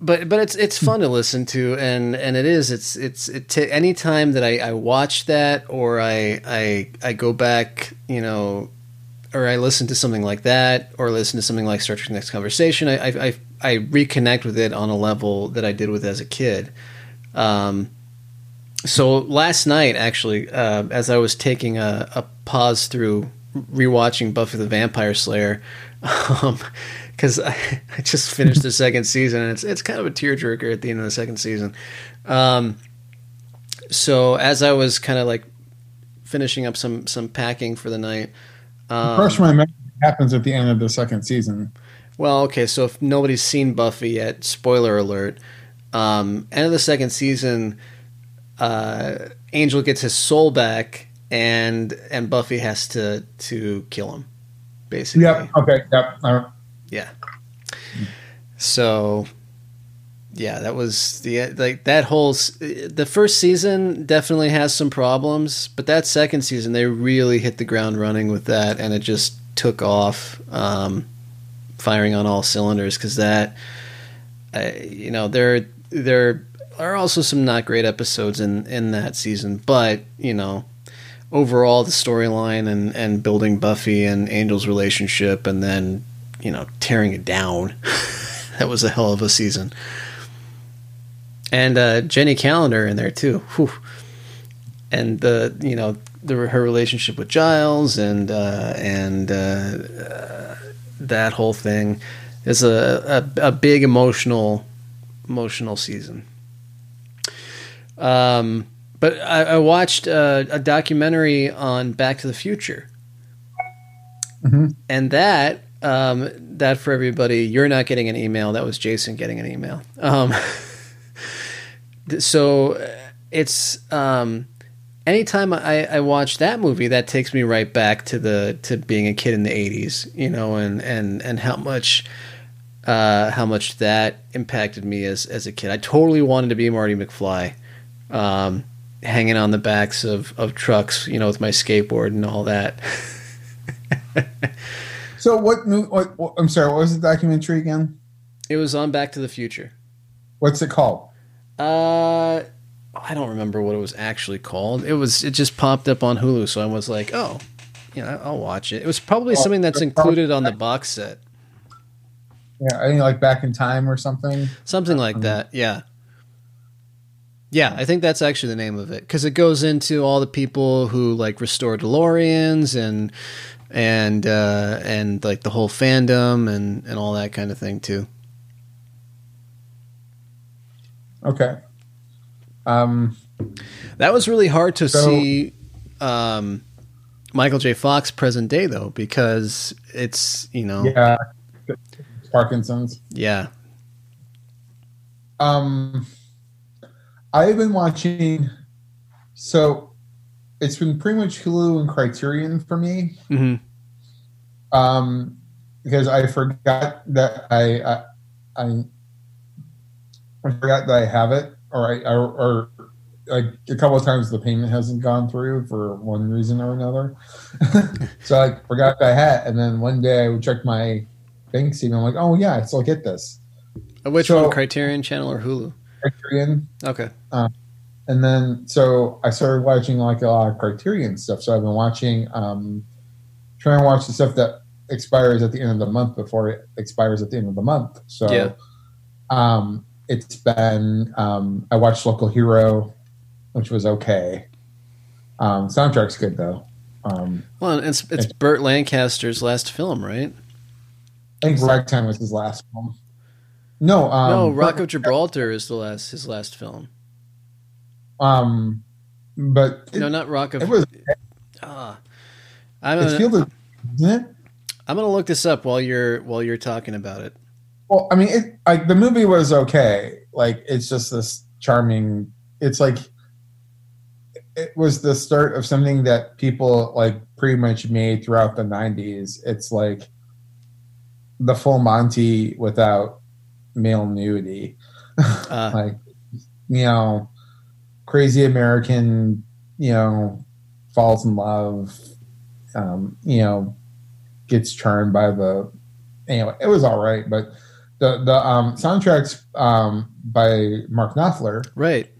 [SPEAKER 1] but but it's it's fun to listen to, and and it is. It's it's it. T- anytime that I, I watch that, or I I I go back, you know, or I listen to something like that, or listen to something like Star Trek: Next Conversation, I I I, I reconnect with it on a level that I did with as a kid. Um, so last night, actually, uh, as I was taking a, a pause through rewatching Buffy the Vampire Slayer, because I, I just finished the second season, and it's it's kind of a tearjerker at the end of the second season. Um, so as I was kind of like finishing up some some packing for the night, Um,
[SPEAKER 2] First, memory happens at the end of the second season.
[SPEAKER 1] Well, okay, so if nobody's seen Buffy yet, spoiler alert. Um, end of the second season, uh, Angel gets his soul back, and and Buffy has to to kill him, basically.
[SPEAKER 2] Yep. Okay. Yep.
[SPEAKER 1] Yeah. So, yeah, that was the like that whole the first season definitely has some problems, but that second season they really hit the ground running with that, and it just took off, um, firing on all cylinders. Because that, uh, you know, there there are also some not great episodes in in that season, but you know. Overall, the storyline and, and building Buffy and Angel's relationship, and then you know tearing it down. that was a hell of a season. And uh, Jenny Calendar in there too. Whew. And the you know the, her relationship with Giles and uh, and uh, uh, that whole thing is a, a a big emotional emotional season. Um, but I, I watched uh, a documentary on Back to the Future,
[SPEAKER 2] Mhm.
[SPEAKER 1] and that um, that for everybody, you're not getting an email. That was Jason getting an email. Um, so uh, it's um, anytime I, I watch that movie, that takes me right back to the to being a kid in the '80s, you know, and and and how much uh, how much that impacted me as as a kid. I totally wanted to be Marty McFly, um, hanging on the backs of of trucks, you know, with my skateboard and all that.
[SPEAKER 2] so what, what? What? I'm sorry. What was the documentary again?
[SPEAKER 1] It was on Back to the Future.
[SPEAKER 2] What's it called?
[SPEAKER 1] Uh, I don't remember what it was actually called. It was it just popped up on Hulu, so I was like, oh, yeah, I'll watch it. It was probably
[SPEAKER 2] Oh,
[SPEAKER 1] something that's included on the box set,
[SPEAKER 2] Yeah, I think like Back in Time or something.
[SPEAKER 1] something like that. Yeah, yeah, I think that's actually the name of it because it goes into all the people who like restore DeLoreans and and uh, and like the whole fandom and and all that kind of thing too.
[SPEAKER 2] Okay. Um.
[SPEAKER 1] That was really hard to
[SPEAKER 2] So-
[SPEAKER 1] see um, Michael J. Fox present day though, because it's you know
[SPEAKER 2] Yeah. Parkinson's.
[SPEAKER 1] yeah
[SPEAKER 2] Um, I've been watching. So, it's been pretty much Hulu and Criterion for me.
[SPEAKER 1] hmm
[SPEAKER 2] Um, because I forgot that I I, I, I forgot that I have it, or I or, or like a couple of times the payment hasn't gone through for one reason or another. so I forgot that I had, and then one day I would check my bank statement. I'm like, oh yeah, I still get this.
[SPEAKER 1] Uh, Which
[SPEAKER 2] So-
[SPEAKER 1] one, Criterion Channel or Hulu?
[SPEAKER 2] Criterion.
[SPEAKER 1] Okay.
[SPEAKER 2] And then so I started watching like a lot of Criterion stuff. So I've been watching, um, trying to watch the stuff that expires at the end of the month before it expires at the end of the month. So,
[SPEAKER 1] Yeah.
[SPEAKER 2] um, it's been um, I watched Local Hero, which was okay. Um, soundtrack's good though. Um,
[SPEAKER 1] Well, it's it's Burt Lancaster's last film, right?
[SPEAKER 2] I think Ragtime was his last film. No, um,
[SPEAKER 1] no, Rock of Gibraltar is the last his last film.
[SPEAKER 2] Um, but it,
[SPEAKER 1] no, not Rock of.
[SPEAKER 2] it was
[SPEAKER 1] Ah, I'm
[SPEAKER 2] it's
[SPEAKER 1] gonna,
[SPEAKER 2] isn't it?
[SPEAKER 1] I'm gonna look this up while you're while you're talking about it.
[SPEAKER 2] Well, I mean, it like the movie was okay. Like it's just this charming. It's like it was the start of something that people like pretty much made throughout the '90s. It's like the full Monty without male nudity.
[SPEAKER 1] Uh,
[SPEAKER 2] like you know, crazy American. You know, falls in love. Um, you know, gets charmed by the. Anyway, it was all right, but the the um, soundtracks um, by Mark Knopfler.
[SPEAKER 1] right.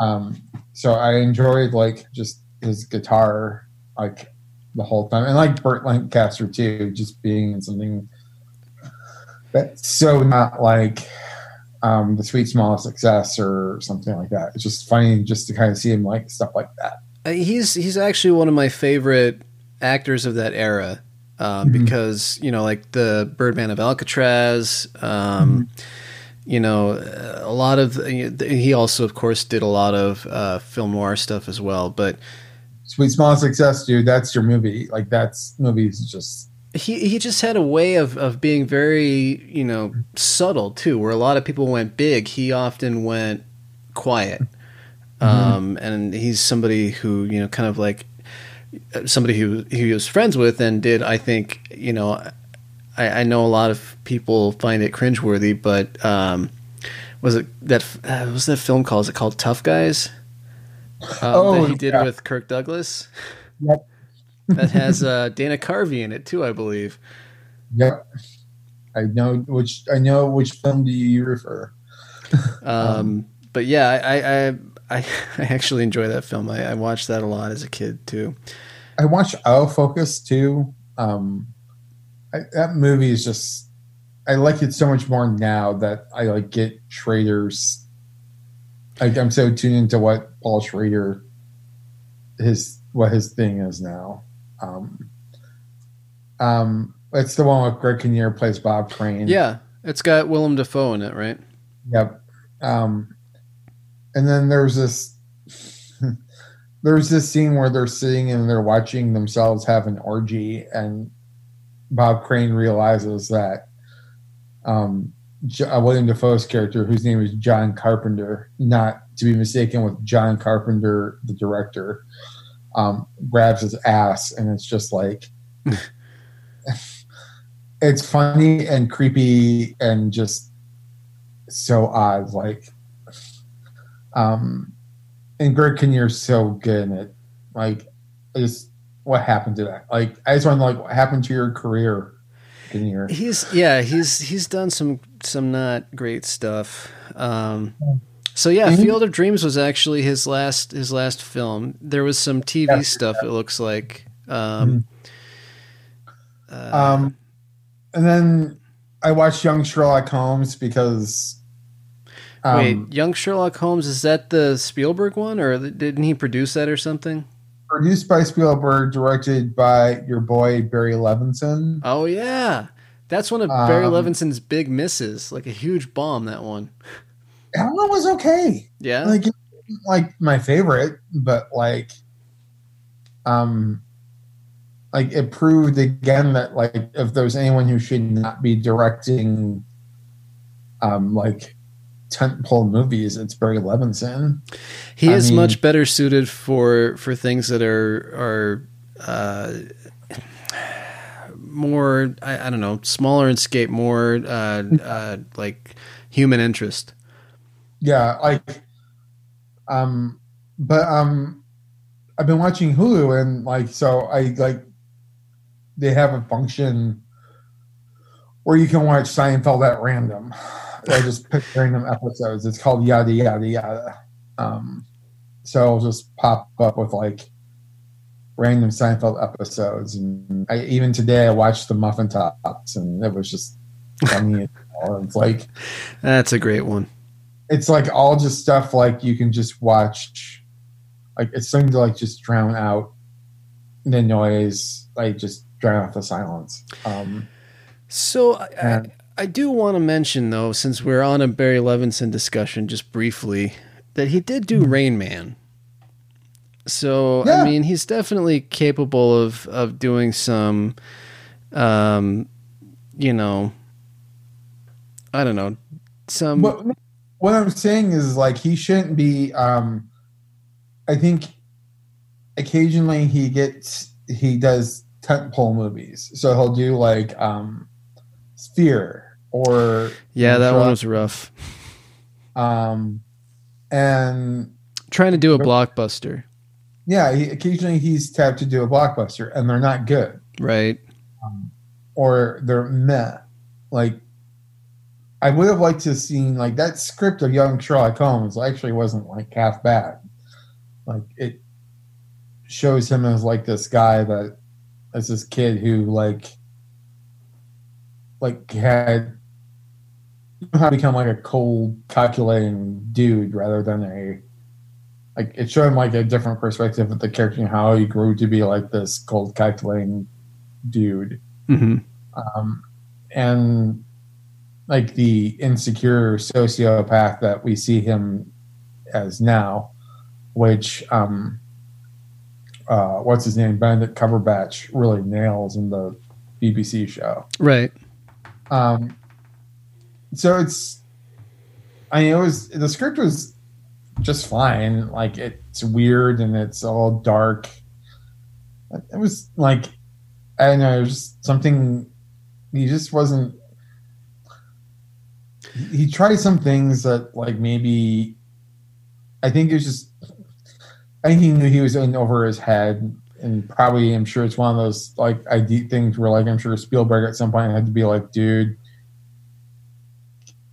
[SPEAKER 2] Um, so I enjoyed like just his guitar like the whole time, and like Burt Lancaster too, just being in something that's so not like um, the Sweet Small Success or something like that. It's just funny just to kind of see him like stuff like that.
[SPEAKER 1] Uh, he's he's actually one of my favorite actors of that era uh,
[SPEAKER 2] Mhm.
[SPEAKER 1] because you know like the Birdman of Alcatraz. Um, You know, a lot of he also, of course, did a lot of uh, film noir stuff as well. But
[SPEAKER 2] Sweet Small Success, dude. That's your movie. Like that's movies just
[SPEAKER 1] he he just had a way of of being very you know subtle too where a lot of people went big he often went quiet. Mm-hmm. um and he's somebody who you know kind of like somebody who he was friends with and did i think you know i i know a lot of people find it cringeworthy but um was it that uh, was that film called? Is it called tough guys? Um, oh, that he did yeah. with kirk douglas?
[SPEAKER 2] Yep
[SPEAKER 1] that has uh, Dana Carvey in it too, I believe.
[SPEAKER 2] Yep, I know which I know which film do you refer.
[SPEAKER 1] um, but yeah, I, I I I actually enjoy that film. I, I watched that a lot as a kid too.
[SPEAKER 2] I watched focus too. Um, I, that movie is just I like it so much more now that I like get Schrader's. I, I'm so tuned into what Paul Schrader his what his thing is now. Um, um, it's the one with Greg Kinnear plays Bob Crane.
[SPEAKER 1] Yeah, it's got Willem Dafoe in it, right?
[SPEAKER 2] Yep. Um, and then there's this there's this scene where they're sitting and they're watching themselves have an orgy, and Bob Crane realizes that um, uh, William Dafoe's character, whose name is John Carpenter, not to be mistaken with John Carpenter, the director, um, grabs his ass, and it's just like it's funny and creepy and just so odd. Like, um, and Greg Kinnear's so good in it. Like, just what happened to that? Like, I just want to like what happened to your career. Kinnear?
[SPEAKER 1] He's yeah, he's he's done some some not great stuff. Um, so yeah, mm-hmm. Field of Dreams was actually his last his last film. There was some TV yeah, stuff. Yeah. It looks like. Um,
[SPEAKER 2] mm-hmm. uh, um, and then I watched Young Sherlock Holmes because.
[SPEAKER 1] Um, wait, Young Sherlock Holmes is that the Spielberg one, or didn't he produce that or something?
[SPEAKER 2] Produced by Spielberg, directed by your boy Barry Levinson.
[SPEAKER 1] Oh yeah, that's one of Barry um, Levinson's big misses. Like a huge bomb. That one.
[SPEAKER 2] One was okay.
[SPEAKER 1] Yeah.
[SPEAKER 2] Like like my favorite, but like um like it proved again that like if there's anyone who should not be directing um like tentpole movies, it's Barry Levinson.
[SPEAKER 1] He I is mean, much better suited for for things that are are uh more I, I don't know smaller in scape more uh, uh like human interest
[SPEAKER 2] yeah, like, um, but um, I've been watching Hulu and like, so I like, they have a function where you can watch Seinfeld at random. I just pick random episodes. It's called yada yada yada. Um, so I'll just pop up with like random Seinfeld episodes, and I even today I watched the Muffin Tops, and it was just funny. it's like
[SPEAKER 1] that's a great one
[SPEAKER 2] it's like all just stuff like you can just watch like it's something to like just drown out the noise like just drown out the silence um
[SPEAKER 1] so I, I do want to mention though since we're on a barry levinson discussion just briefly that he did do mm-hmm. rain man so yeah. i mean he's definitely capable of of doing some um you know i don't know some
[SPEAKER 2] what I'm saying is like he shouldn't be. Um, I think occasionally he gets he does tentpole movies, so he'll do like um, Sphere or
[SPEAKER 1] yeah, that one was rough.
[SPEAKER 2] Um, and
[SPEAKER 1] trying to do a blockbuster.
[SPEAKER 2] Yeah, he, occasionally he's tapped to do a blockbuster, and they're not good,
[SPEAKER 1] right?
[SPEAKER 2] Um, or they're meh. Like I would have liked to have seen like that script of Young Sherlock Holmes actually wasn't like half bad. Like it shows him as like this guy that as this kid who like like had how become like a cold calculating dude rather than a like it showed him like a different perspective of the character and how he grew to be like this cold calculating dude.
[SPEAKER 1] Mm-hmm.
[SPEAKER 2] Um, and like the insecure sociopath that we see him as now, which um, uh, what's his name, Benedict Cumberbatch, really nails in the BBC show.
[SPEAKER 1] Right.
[SPEAKER 2] Um, so it's, I mean, it was the script was just fine. Like it's weird and it's all dark. It was like, I don't know, it was just something. He just wasn't. He tried some things that like maybe. I think it was just. I think he knew he was in over his head, and probably I'm sure it's one of those like ID things where like I'm sure Spielberg at some point had to be like, dude,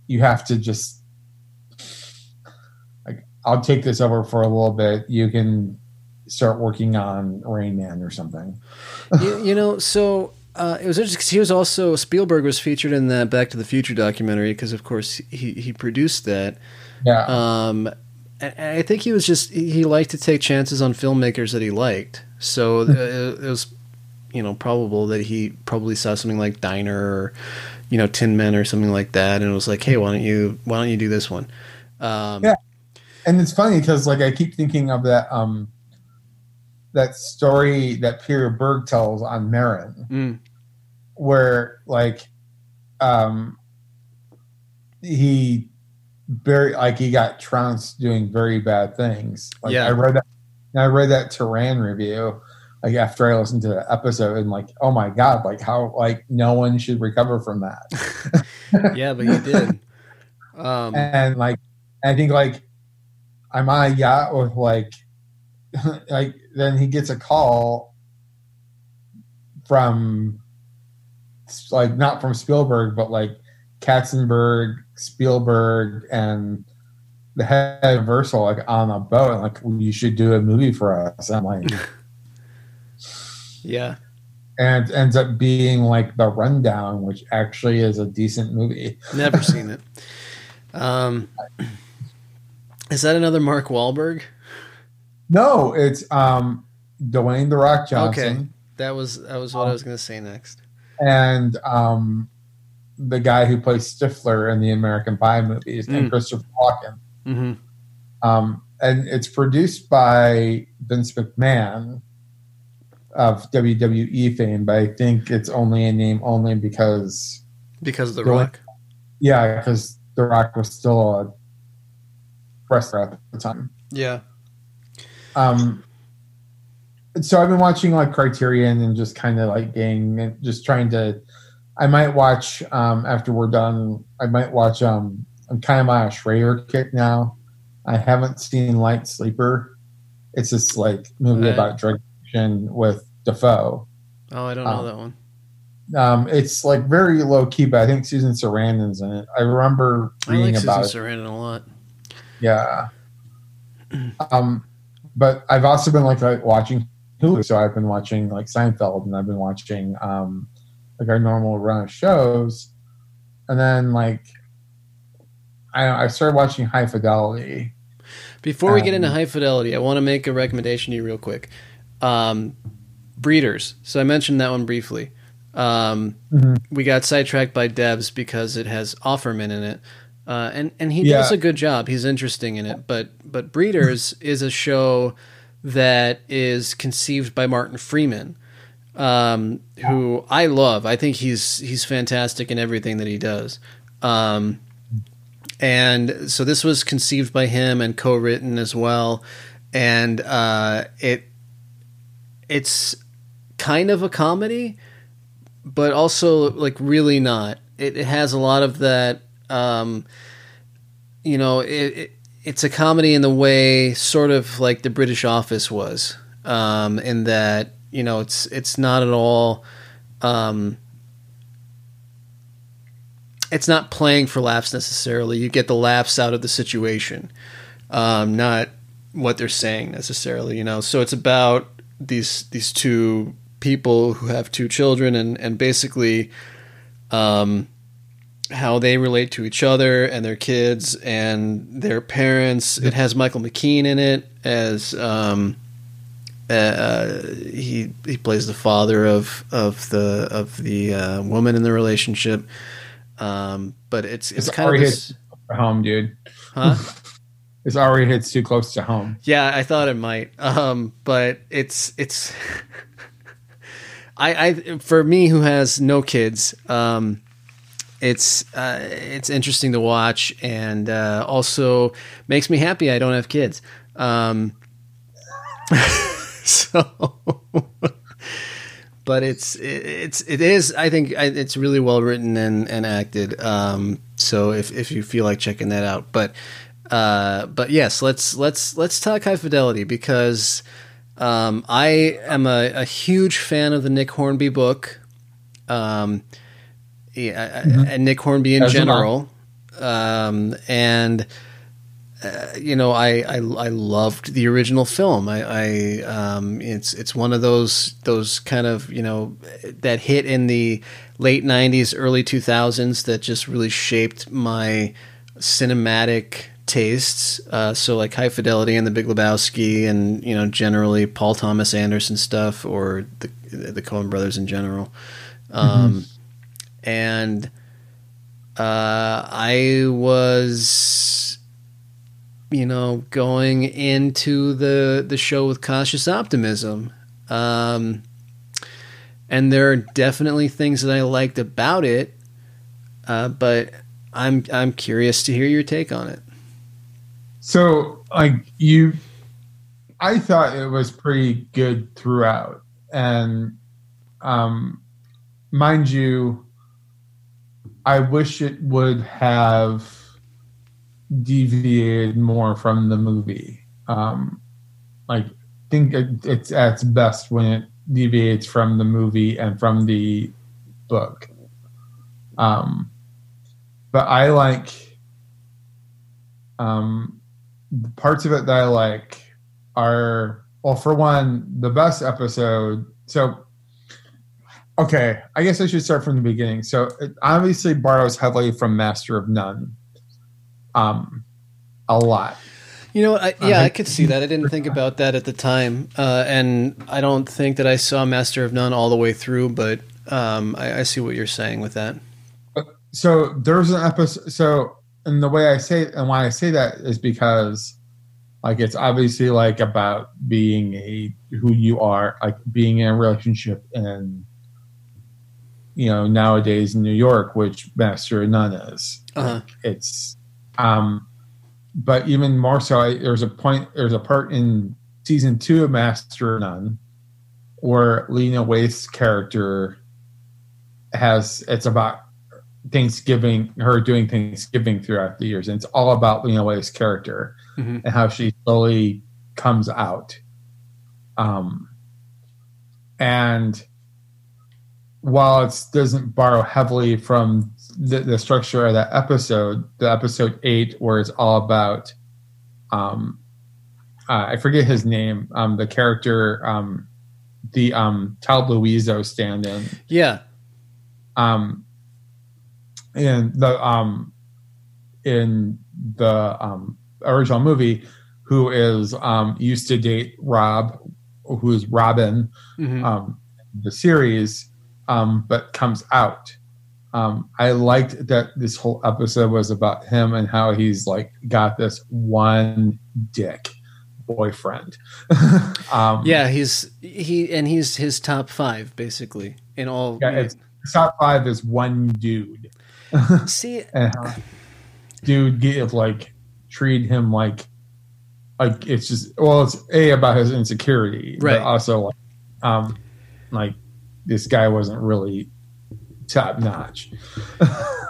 [SPEAKER 2] you have to just like I'll take this over for a little bit. You can start working on Rain Man or something.
[SPEAKER 1] you, you know, so uh, it was interesting because he was also Spielberg was featured in that Back to the Future documentary because, of course, he he produced that.
[SPEAKER 2] Yeah.
[SPEAKER 1] Um, and I think he was just he liked to take chances on filmmakers that he liked. So uh, it was, you know, probable that he probably saw something like Diner or, you know, Tin Men or something like that, and it was like, hey, why don't you why don't you do this one? Um,
[SPEAKER 2] yeah, and it's funny because like I keep thinking of that um that story that Peter Berg tells on Maron,
[SPEAKER 1] Mm.
[SPEAKER 2] where like um he very like he got trounced doing very bad things. Like
[SPEAKER 1] Yeah.
[SPEAKER 2] I read that I read that Turan review like after I listened to the episode and like oh my god like how like no one should recover from that.
[SPEAKER 1] yeah, but he did. Um,
[SPEAKER 2] and like I think like I'm on a yacht with like like then he gets a call from like not from Spielberg but like Katzenberg, Spielberg, and the head of Universal like on a boat and like you should do a movie for us. I'm like
[SPEAKER 1] yeah.
[SPEAKER 2] and it ends up being like the rundown, which actually is a decent movie.
[SPEAKER 1] Never seen it. Um, is that another Mark Wahlberg?
[SPEAKER 2] No, it's um Dwayne the Rock Johnson.
[SPEAKER 1] Okay, that was that was what I was going to say next.
[SPEAKER 2] and um, the guy who plays Stifler in the American Pie movies,
[SPEAKER 1] Mm.
[SPEAKER 2] and Christopher Walken.
[SPEAKER 1] hmm
[SPEAKER 2] Um, and it's produced by Vince McMahon of WWE fame, but I think it's only a name only because,
[SPEAKER 1] Because of the
[SPEAKER 2] Really?
[SPEAKER 1] Rock.
[SPEAKER 2] yeah, because The Rock was still a wrestler at the time.
[SPEAKER 1] Yeah.
[SPEAKER 2] Um, so I've been watching like Criterion and just kind of like getting, just trying to. I might watch um, after we're done. I might watch. Um, I'm kind of on a Schrader kick now. I haven't seen Light Sleeper. It's this like movie
[SPEAKER 1] Right.
[SPEAKER 2] about drug addiction with Dafoe.
[SPEAKER 1] Oh, I don't know
[SPEAKER 2] Um,
[SPEAKER 1] that one.
[SPEAKER 2] Um, it's like very low key, but I think Susan Sarandon's in it. I remember reading I
[SPEAKER 1] like
[SPEAKER 2] about
[SPEAKER 1] Susan
[SPEAKER 2] it.
[SPEAKER 1] Sarandon a lot.
[SPEAKER 2] Yeah. Um, but I've also been like, like watching Hulu, so I've been watching like Seinfeld, and I've been watching um, like our normal run of shows, and then like I I started watching High Fidelity.
[SPEAKER 1] Before we get into
[SPEAKER 2] Um,
[SPEAKER 1] high fidelity, I want to make a recommendation to you real quick. Um, Breeders. So I mentioned that one briefly. Um,
[SPEAKER 2] Mhm.
[SPEAKER 1] We got sidetracked by Devs because it has Offerman in it, uh, and and he
[SPEAKER 2] Yeah.
[SPEAKER 1] does a good job. He's interesting in it. But but Breeders is a show that is conceived by Martin Freeman, um, who I love. I think he's he's fantastic in everything that he does. Um, and so this was conceived by him and co-written as well and uh, it it's kind of a comedy but also like really not it, it has a lot of that um, you know it, it, it's a comedy in the way sort of like the british office was um, in that you know it's it's not at all um, it's not playing for laughs necessarily. You get the laughs out of the situation, um, not what they're saying necessarily. You know, so it's about these these two people who have two children and and basically um, how they relate to each other and their kids and their parents. It has Michael McKean in it as. Um, uh, he he plays the father of of the of the uh, woman in the relationship. Um, but it's it's,
[SPEAKER 2] It's
[SPEAKER 1] kind of
[SPEAKER 2] already
[SPEAKER 1] this,
[SPEAKER 2] Home, dude.
[SPEAKER 1] huh?
[SPEAKER 2] This already hits too close to home.
[SPEAKER 1] Yeah, I thought it might. Um, but it's it's I, I for me who has no kids, um, it's uh, it's interesting to watch and uh, also makes me happy I don't have kids. Um, so but it's it's it is I think it's really well written and and acted. Um, so if if you feel like checking that out, but uh, but yes, let's let's let's talk high fidelity because um, I am a, a, huge fan of the Nick Hornby book, um, yeah, mm-hmm. and Nick Hornby in As general, um, and uh, you know, I, I, I loved the original film. I, I um, it's it's one of those those kind of you know that hit in the late '90s, early 2000s that just really shaped my cinematic tastes. Uh, so like High Fidelity and The Big Lebowski, and you know generally Paul Thomas Anderson stuff or the the Coen Brothers in general. Um, mm-hmm. And uh, I was you know, going into the the show with cautious optimism. Um, and there are definitely things that I liked about it, uh, but I'm I'm curious to hear your take on it.
[SPEAKER 2] So, like you, I thought it was pretty good throughout, and um, mind you, I wish it would have deviated more from the movie. Um, like, think it, it's at its best when it deviates from the movie and from the book. Um, but I like um, the parts of it that I like are well, for one, the best episode. So, okay, I guess I should start from the beginning. So, it obviously borrows heavily from Master of None um, a lot.
[SPEAKER 1] You know, I, yeah, I could see that. I didn't think about that at the time, uh, and I don't think that I saw Master of None all the way through. But um, I, I, see what you're saying with that.
[SPEAKER 2] So there's an episode. So, and the way I say and why I say that is because, like, it's obviously like about being a who you are, like being in a relationship, and you know nowadays in New York, which Master of None is. Uh-huh. It's um, but even more so, I, there's a point, there's a part in season two of Master None where Lena Waithe's character has it's about Thanksgiving, her doing Thanksgiving throughout the years, and it's all about Lena Waithe's character mm-hmm. and how she slowly comes out. Um, and while it doesn't borrow heavily from the, the structure of that episode, the episode eight, where it's all about, um, uh, I forget his name, um, the character, um, the um, Todd Louiso stand-in.
[SPEAKER 1] Yeah.
[SPEAKER 2] Um, in the um, in the um original movie, who is um used to date Rob, who is Robin, mm-hmm. um, the series, um, but comes out um, I liked that this whole episode was about him and how he's like got this one dick boyfriend.
[SPEAKER 1] um, yeah, he's he and he's his top five basically in all.
[SPEAKER 2] Yeah, it's, top five is one dude.
[SPEAKER 1] See,
[SPEAKER 2] dude, give like treat him like like it's just well, it's a about his insecurity, right? But also like um like this guy wasn't really top notch.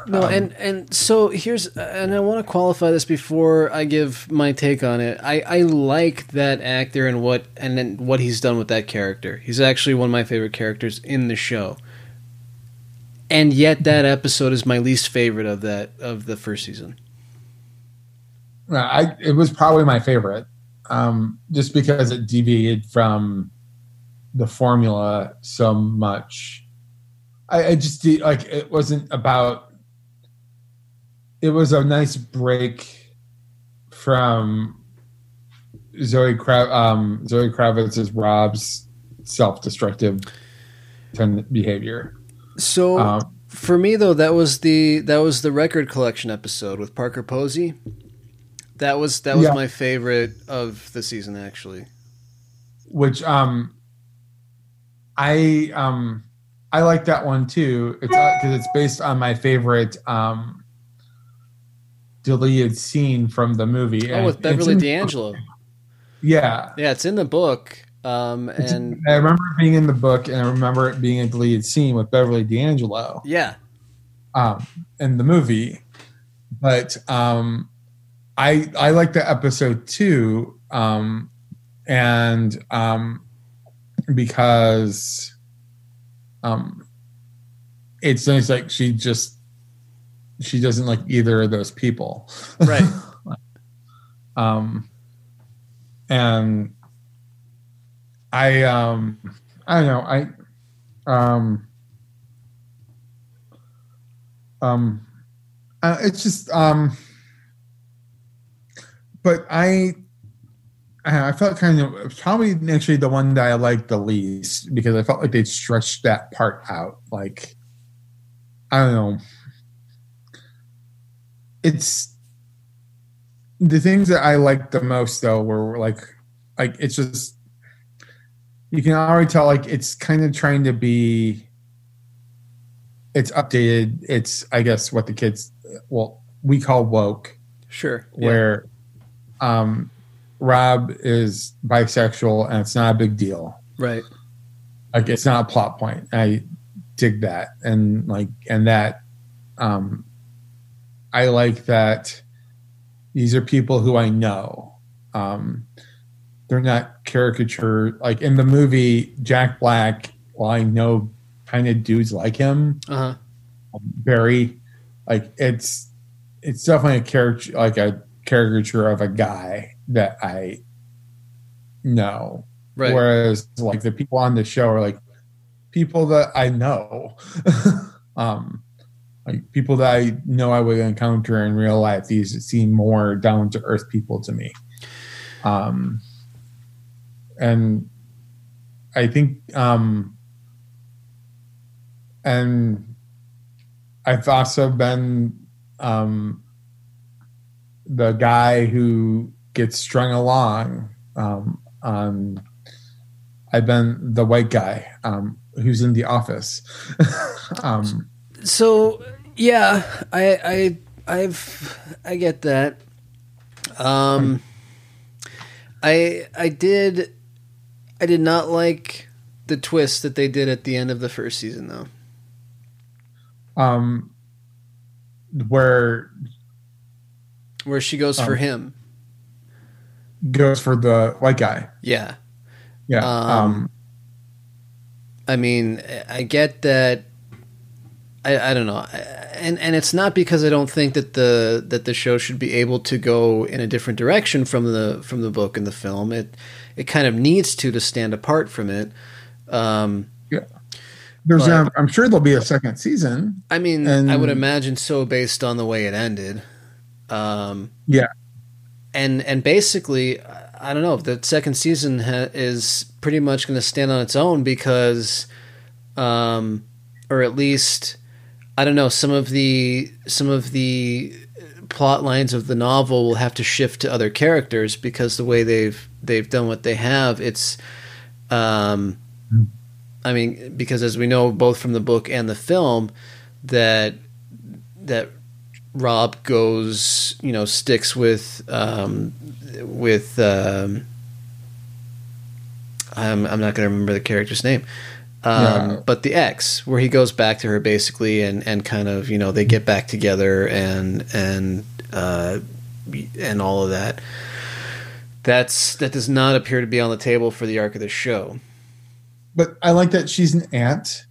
[SPEAKER 1] no, um, and and so here's and I want to qualify this before I give my take on it. I I like that actor and what and then what he's done with that character. He's actually one of my favorite characters in the show. And yet that episode is my least favorite of that of the first season.
[SPEAKER 2] I it was probably my favorite. Um, just because it deviated from the formula so much I, I just like it wasn't about. It was a nice break from Zoe Krav- um, Zoe Kravitz's Rob's self-destructive behavior.
[SPEAKER 1] So um, for me though, that was the that was the record collection episode with Parker Posey. That was that was
[SPEAKER 2] Yeah.
[SPEAKER 1] my favorite of the season actually.
[SPEAKER 2] which um i um i like that one too it's because it's based on my favorite um deleted scene from the movie
[SPEAKER 1] Oh, with Beverly D'Angelo.
[SPEAKER 2] yeah
[SPEAKER 1] Yeah, it's in the book. Um, and
[SPEAKER 2] i remember it being in the book and i remember it being a deleted scene with beverly d'angelo
[SPEAKER 1] yeah,
[SPEAKER 2] um in the movie but um i i like the episode too um and um because um it's nice like she just she doesn't like either of those people
[SPEAKER 1] right.
[SPEAKER 2] um and i um i don't know i um um uh, it's just um but i I I felt kind of probably actually the one that I liked the least because I felt like they stretched that part out. Like, I don't know. It's the things that I liked the most though were like, like it's just you can already tell like it's kind of trying to be. It's updated. It's I guess what the kids well we call woke
[SPEAKER 1] Sure. Yeah.
[SPEAKER 2] where um, Rob is bisexual and it's not a big deal.
[SPEAKER 1] Right.
[SPEAKER 2] Like it's not a plot point. I dig that and like and that um, I like that these are people who I know. Um, they're not caricature like in the movie Jack Black. Well, I know kind of dudes like him.
[SPEAKER 1] Uh huh.
[SPEAKER 2] Very like it's it's definitely a character like a caricature of a guy that I know.
[SPEAKER 1] Right.
[SPEAKER 2] Whereas like the people on the show are like people that I know. um like people that I know I would encounter in real life. These seem more down to earth people to me. Um and I think um and I've also been um, the guy who gets strung along. Um, on, I've been the white guy um, who's in the office. um,
[SPEAKER 1] So yeah, I I I've I get that. Um, I I did I did not like the twist that they did at the end of the first season though.
[SPEAKER 2] um, where
[SPEAKER 1] Where she goes for
[SPEAKER 2] Um,
[SPEAKER 1] him.
[SPEAKER 2] Goes for the white guy.
[SPEAKER 1] Yeah.
[SPEAKER 2] Yeah.
[SPEAKER 1] Um,
[SPEAKER 2] Um,
[SPEAKER 1] I mean, I get that. I, I don't know, and and it's not because I don't think that the that the show should be able to go in a different direction from the from the book and the film. It it kind of needs to to stand apart from it. Um, yeah,
[SPEAKER 2] there's,
[SPEAKER 1] but-
[SPEAKER 2] um, I'm sure there'll be a second season.
[SPEAKER 1] I mean,
[SPEAKER 2] And-
[SPEAKER 1] I would imagine so based on the way it ended. Um,
[SPEAKER 2] Yeah.
[SPEAKER 1] And and basically, I don't know. The second season ha- is pretty much going to stand on its own because, um, or at least, I don't know. Some of the some of the plot lines of the novel will have to shift to other characters because the way they've they've done what they have, it's. Um, I mean, because as we know, both from the book and the film, that that Rob goes, you know, sticks with um, with. Um, I'm I'm not going to remember the character's name, um,
[SPEAKER 2] Yeah.
[SPEAKER 1] but the ex, where he goes back to her basically, and and kind of you know they get back together and and uh, and all of that. That's that does not appear to be on the table for the arc of the show.
[SPEAKER 2] But I like that she's an aunt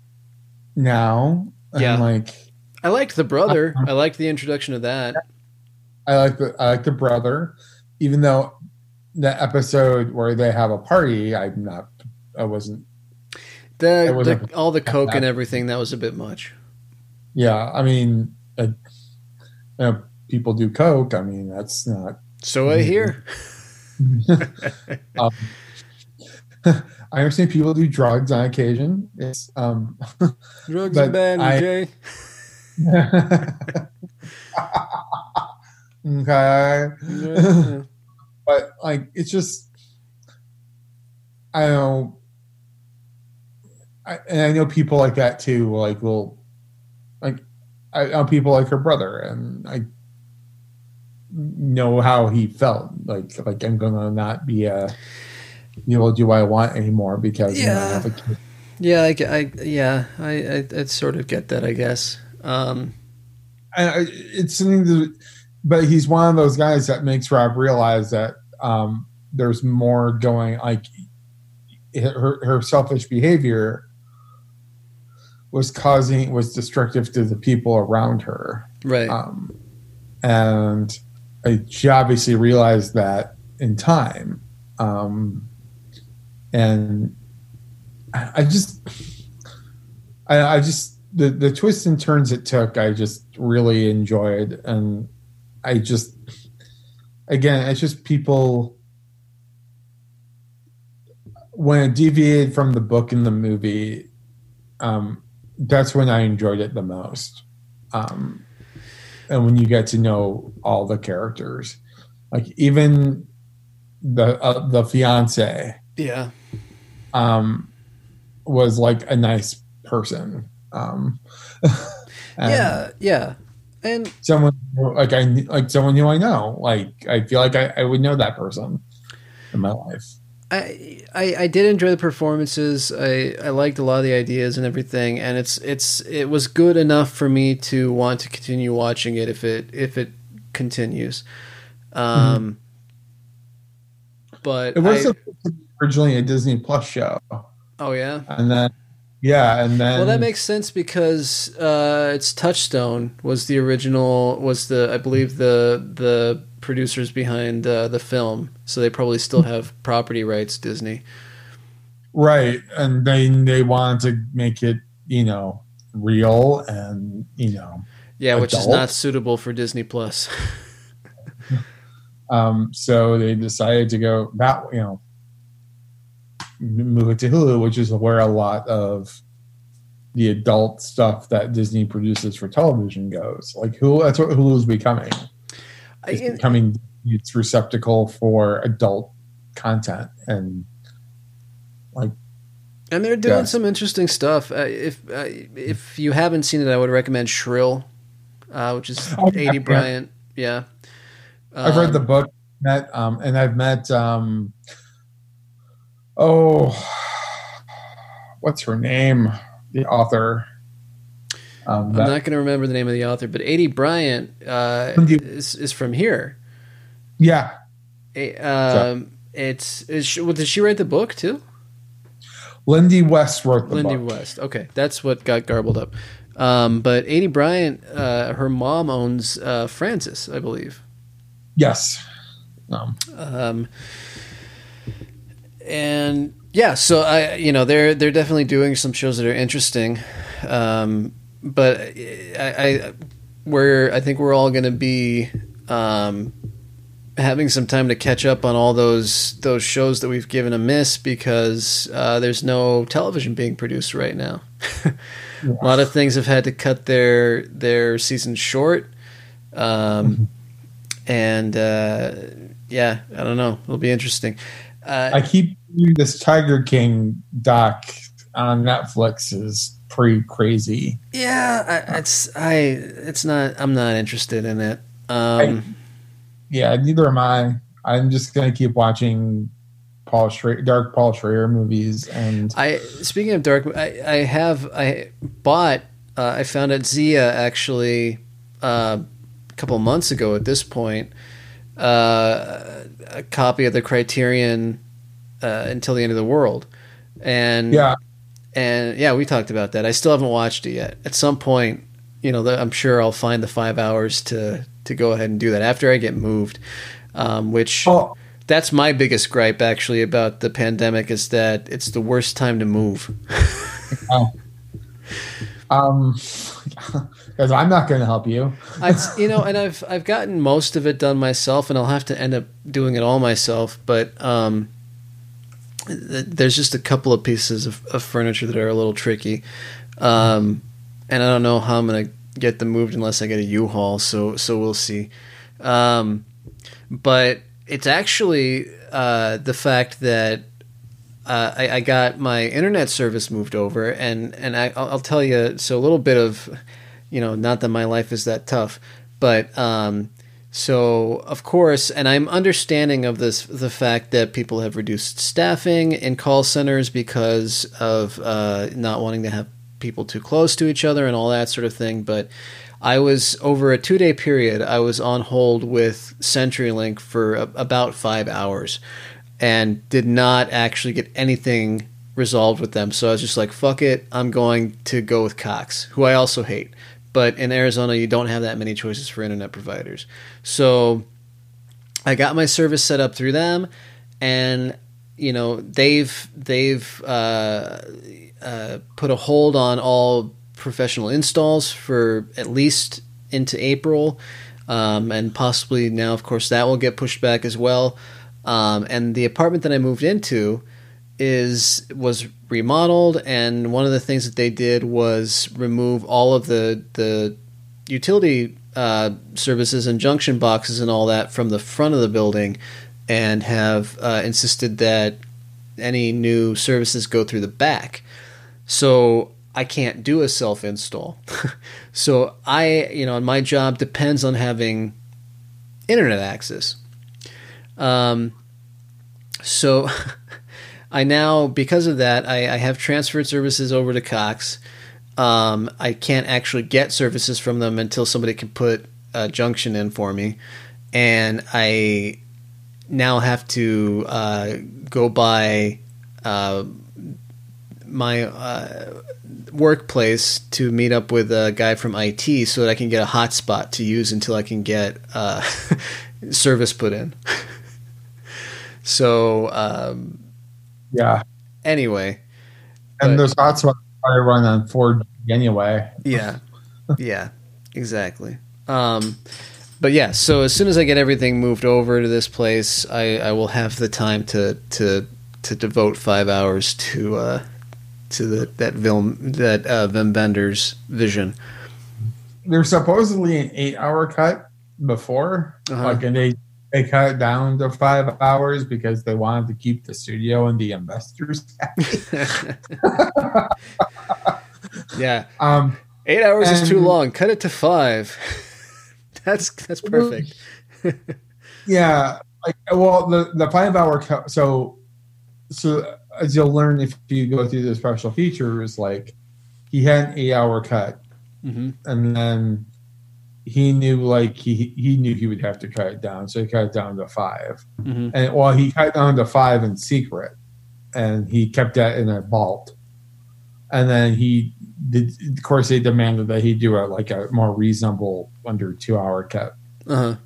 [SPEAKER 2] now. And
[SPEAKER 1] Yeah.
[SPEAKER 2] like
[SPEAKER 1] I liked the brother.
[SPEAKER 2] Uh-huh.
[SPEAKER 1] I liked the introduction of that.
[SPEAKER 2] I like the I like the brother, even though the episode where they have a party, I'm not. I wasn't.
[SPEAKER 1] The,
[SPEAKER 2] It wasn't-
[SPEAKER 1] the all the coke and everything that was a bit much.
[SPEAKER 2] Yeah, I mean, uh, people do coke. I mean, that's not.
[SPEAKER 1] So I hear.
[SPEAKER 2] um, I understand people do drugs on occasion. It's um,
[SPEAKER 1] Drugs are bad,
[SPEAKER 2] I-
[SPEAKER 1] okay?
[SPEAKER 2] Okay.
[SPEAKER 1] Yeah.
[SPEAKER 2] but like it's just I don't know I, and I know people like that too like will like I know people like her brother and I know how he felt like like I'm gonna not be a you know do what I want anymore because you know, I
[SPEAKER 1] Yeah.
[SPEAKER 2] have a kid.
[SPEAKER 1] Yeah, I, I yeah, I, I, I sort of get that, I guess. Um,
[SPEAKER 2] and I- it's something to, but he's one of those guys that makes Rob realize that um, there's more going. Like her, her selfish behavior was causing was destructive to the people around her,
[SPEAKER 1] right.
[SPEAKER 2] um, and I, she obviously realized that in time, um, and I, I just, I, I just the the twists and turns it took, I just really enjoyed, and I just, again, it's just people when it deviated from the book and the movie. Um, that's when I enjoyed it the most. Um, and when you get to know all the characters, like even the uh, the fiance
[SPEAKER 1] yeah.
[SPEAKER 2] um, was like a nice person. Um,
[SPEAKER 1] Yeah, yeah. And
[SPEAKER 2] someone like I like someone who I know. Like I feel like I, I would know that person in my life.
[SPEAKER 1] I, I I did enjoy the performances. I, I liked a lot of the ideas and everything, and it's it's it was good enough for me to want to continue watching it if it if it continues. Um, but
[SPEAKER 2] It was
[SPEAKER 1] I-
[SPEAKER 2] supposed to be originally a Disney Plus show,
[SPEAKER 1] oh yeah.
[SPEAKER 2] and then yeah, and then
[SPEAKER 1] Well, that makes sense because uh, it's Touchstone was the original was the I believe the the producers behind uh, the film, so they probably still have property rights. Disney.
[SPEAKER 2] right, and they they wanted to make it you know real and you know
[SPEAKER 1] Yeah, which is not suitable for Disney Plus.
[SPEAKER 2] Um, so they decided to go that you know move it to Hulu, which is where a lot of the adult stuff that Disney produces for television goes. Like Hulu, that's what Hulu's becoming.
[SPEAKER 1] I,
[SPEAKER 2] It's becoming its receptacle for adult content and like
[SPEAKER 1] and they're doing
[SPEAKER 2] Yeah.
[SPEAKER 1] some interesting stuff. Uh, if uh, if you haven't seen it, I would recommend Shrill, uh, which is
[SPEAKER 2] Oh, yeah,
[SPEAKER 1] Aidy
[SPEAKER 2] yeah.
[SPEAKER 1] Bryant. Yeah,
[SPEAKER 2] I've read the
[SPEAKER 1] Um,
[SPEAKER 2] book, met um, and I've met um, oh, what's her name? The author. Um,
[SPEAKER 1] I'm not going to remember the name of the author, but Aidy Bryant uh, is is from here.
[SPEAKER 2] yeah,
[SPEAKER 1] A- um, it's is she, well, did she write the book too?
[SPEAKER 2] Lindy West wrote the book.
[SPEAKER 1] Lindy
[SPEAKER 2] book.
[SPEAKER 1] West. Okay, that's what got garbled up. Um, but Aidy Bryant, uh, her mom owns uh, Frances, I believe.
[SPEAKER 2] Yes. Um,
[SPEAKER 1] Um, and yeah, so I, you know, they're they're definitely doing some shows that are interesting. Um, but I, I, we're I think we're all going to be um, having some time to catch up on all those those shows that we've given a miss because uh, there's no television being produced right now. a lot of things have had to cut their their season short. Um, and uh, yeah, I don't know. It'll be interesting. Uh,
[SPEAKER 2] I keep this Tiger King doc on Netflix is pretty crazy.
[SPEAKER 1] yeah, I, it's I. It's not. I'm not interested in it. Um,
[SPEAKER 2] Yeah, neither am I. I'm just gonna keep watching Paul Schrader, Dark Paul Schrader movies, and
[SPEAKER 1] I speaking of dark, I, I have I bought. Uh, I found at Zia actually uh, a couple months ago. At this point, uh, a copy of the Criterion uh, until the end of the world, and
[SPEAKER 2] yeah,
[SPEAKER 1] and yeah, we talked about that. I still haven't watched it yet. At some point, you know, the, I'm sure I'll find the five hours to to go ahead and do that after I get moved. Um, which
[SPEAKER 2] oh,
[SPEAKER 1] that's my biggest gripe actually about the pandemic is that it's the worst time to move.
[SPEAKER 2] um, because I'm not gonna help you.
[SPEAKER 1] I, you know, and I've I've gotten most of it done myself, and I'll have to end up doing it all myself. But um, th- there's just a couple of pieces of, of furniture that are a little tricky, um, and I don't know how I'm gonna get them moved unless I get a U-Haul. So so we'll see. Um, but it's actually uh, the fact that uh, I, I, got my internet service moved over, and and I, will tell you. So a little bit of, you know, not that my life is that tough, but um, so of course, and I'm understanding of this the fact that people have reduced staffing in call centers because of uh, not wanting to have people too close to each other and all that sort of thing, but. I was over a two day period. I was on hold with CenturyLink for a, about five hours, and did not actually get anything resolved with them. So I was just like, fuck it, I'm going to go with Cox, who I also hate. But in Arizona, you don't have that many choices for internet providers. So I got my service set up through them, and you know they've they've uh, uh, put a hold on all professional installs for at least into April, um, and possibly now, of course, that will get pushed back as well. Um, and the apartment that I moved into is was remodeled, and one of the things that they did was remove all of the the utility uh, services and junction boxes and all that from the front of the building, and have uh, insisted that any new services go through the back. So I can't do a self install. so I, you know, my job depends on having internet access. Um, so I now, because of that, I, I, have transferred services over to Cox. Um, I can't actually get services from them until somebody can put a junction in for me, and I now have to uh, go by uh, my uh, workplace to meet up with a guy from IT so that I can get a hotspot to use until I can get uh, service put in. So um,
[SPEAKER 2] yeah.
[SPEAKER 1] Anyway,
[SPEAKER 2] and but, those hotspots probably run on 4G anyway.
[SPEAKER 1] Yeah, yeah, exactly. Um, but yeah, so as soon as I get everything moved over to this place, I, I will have the time to to to devote five hours to uh, to the, that film that uh, Wim Wenders vision.
[SPEAKER 2] There's supposedly an eight-hour cut before, uh-huh. like, an they they cut it down to five hours because they wanted to keep the studio and the investors happy.
[SPEAKER 1] yeah. Um, Eight hours is too long. Cut it to five. that's that's perfect.
[SPEAKER 2] yeah. Like, well, the the five hour cut. So, so as you'll learn if you go through the special features, like he had an eight hour cut, mm-hmm. and then he knew like he he knew he would have to cut it down, so he cut it down to 5 mm-hmm. And well, he cut down to five in secret, and he kept that in a vault. And then he did. Of course, they demanded that he do a like a more reasonable under two hour cut, uh-huh.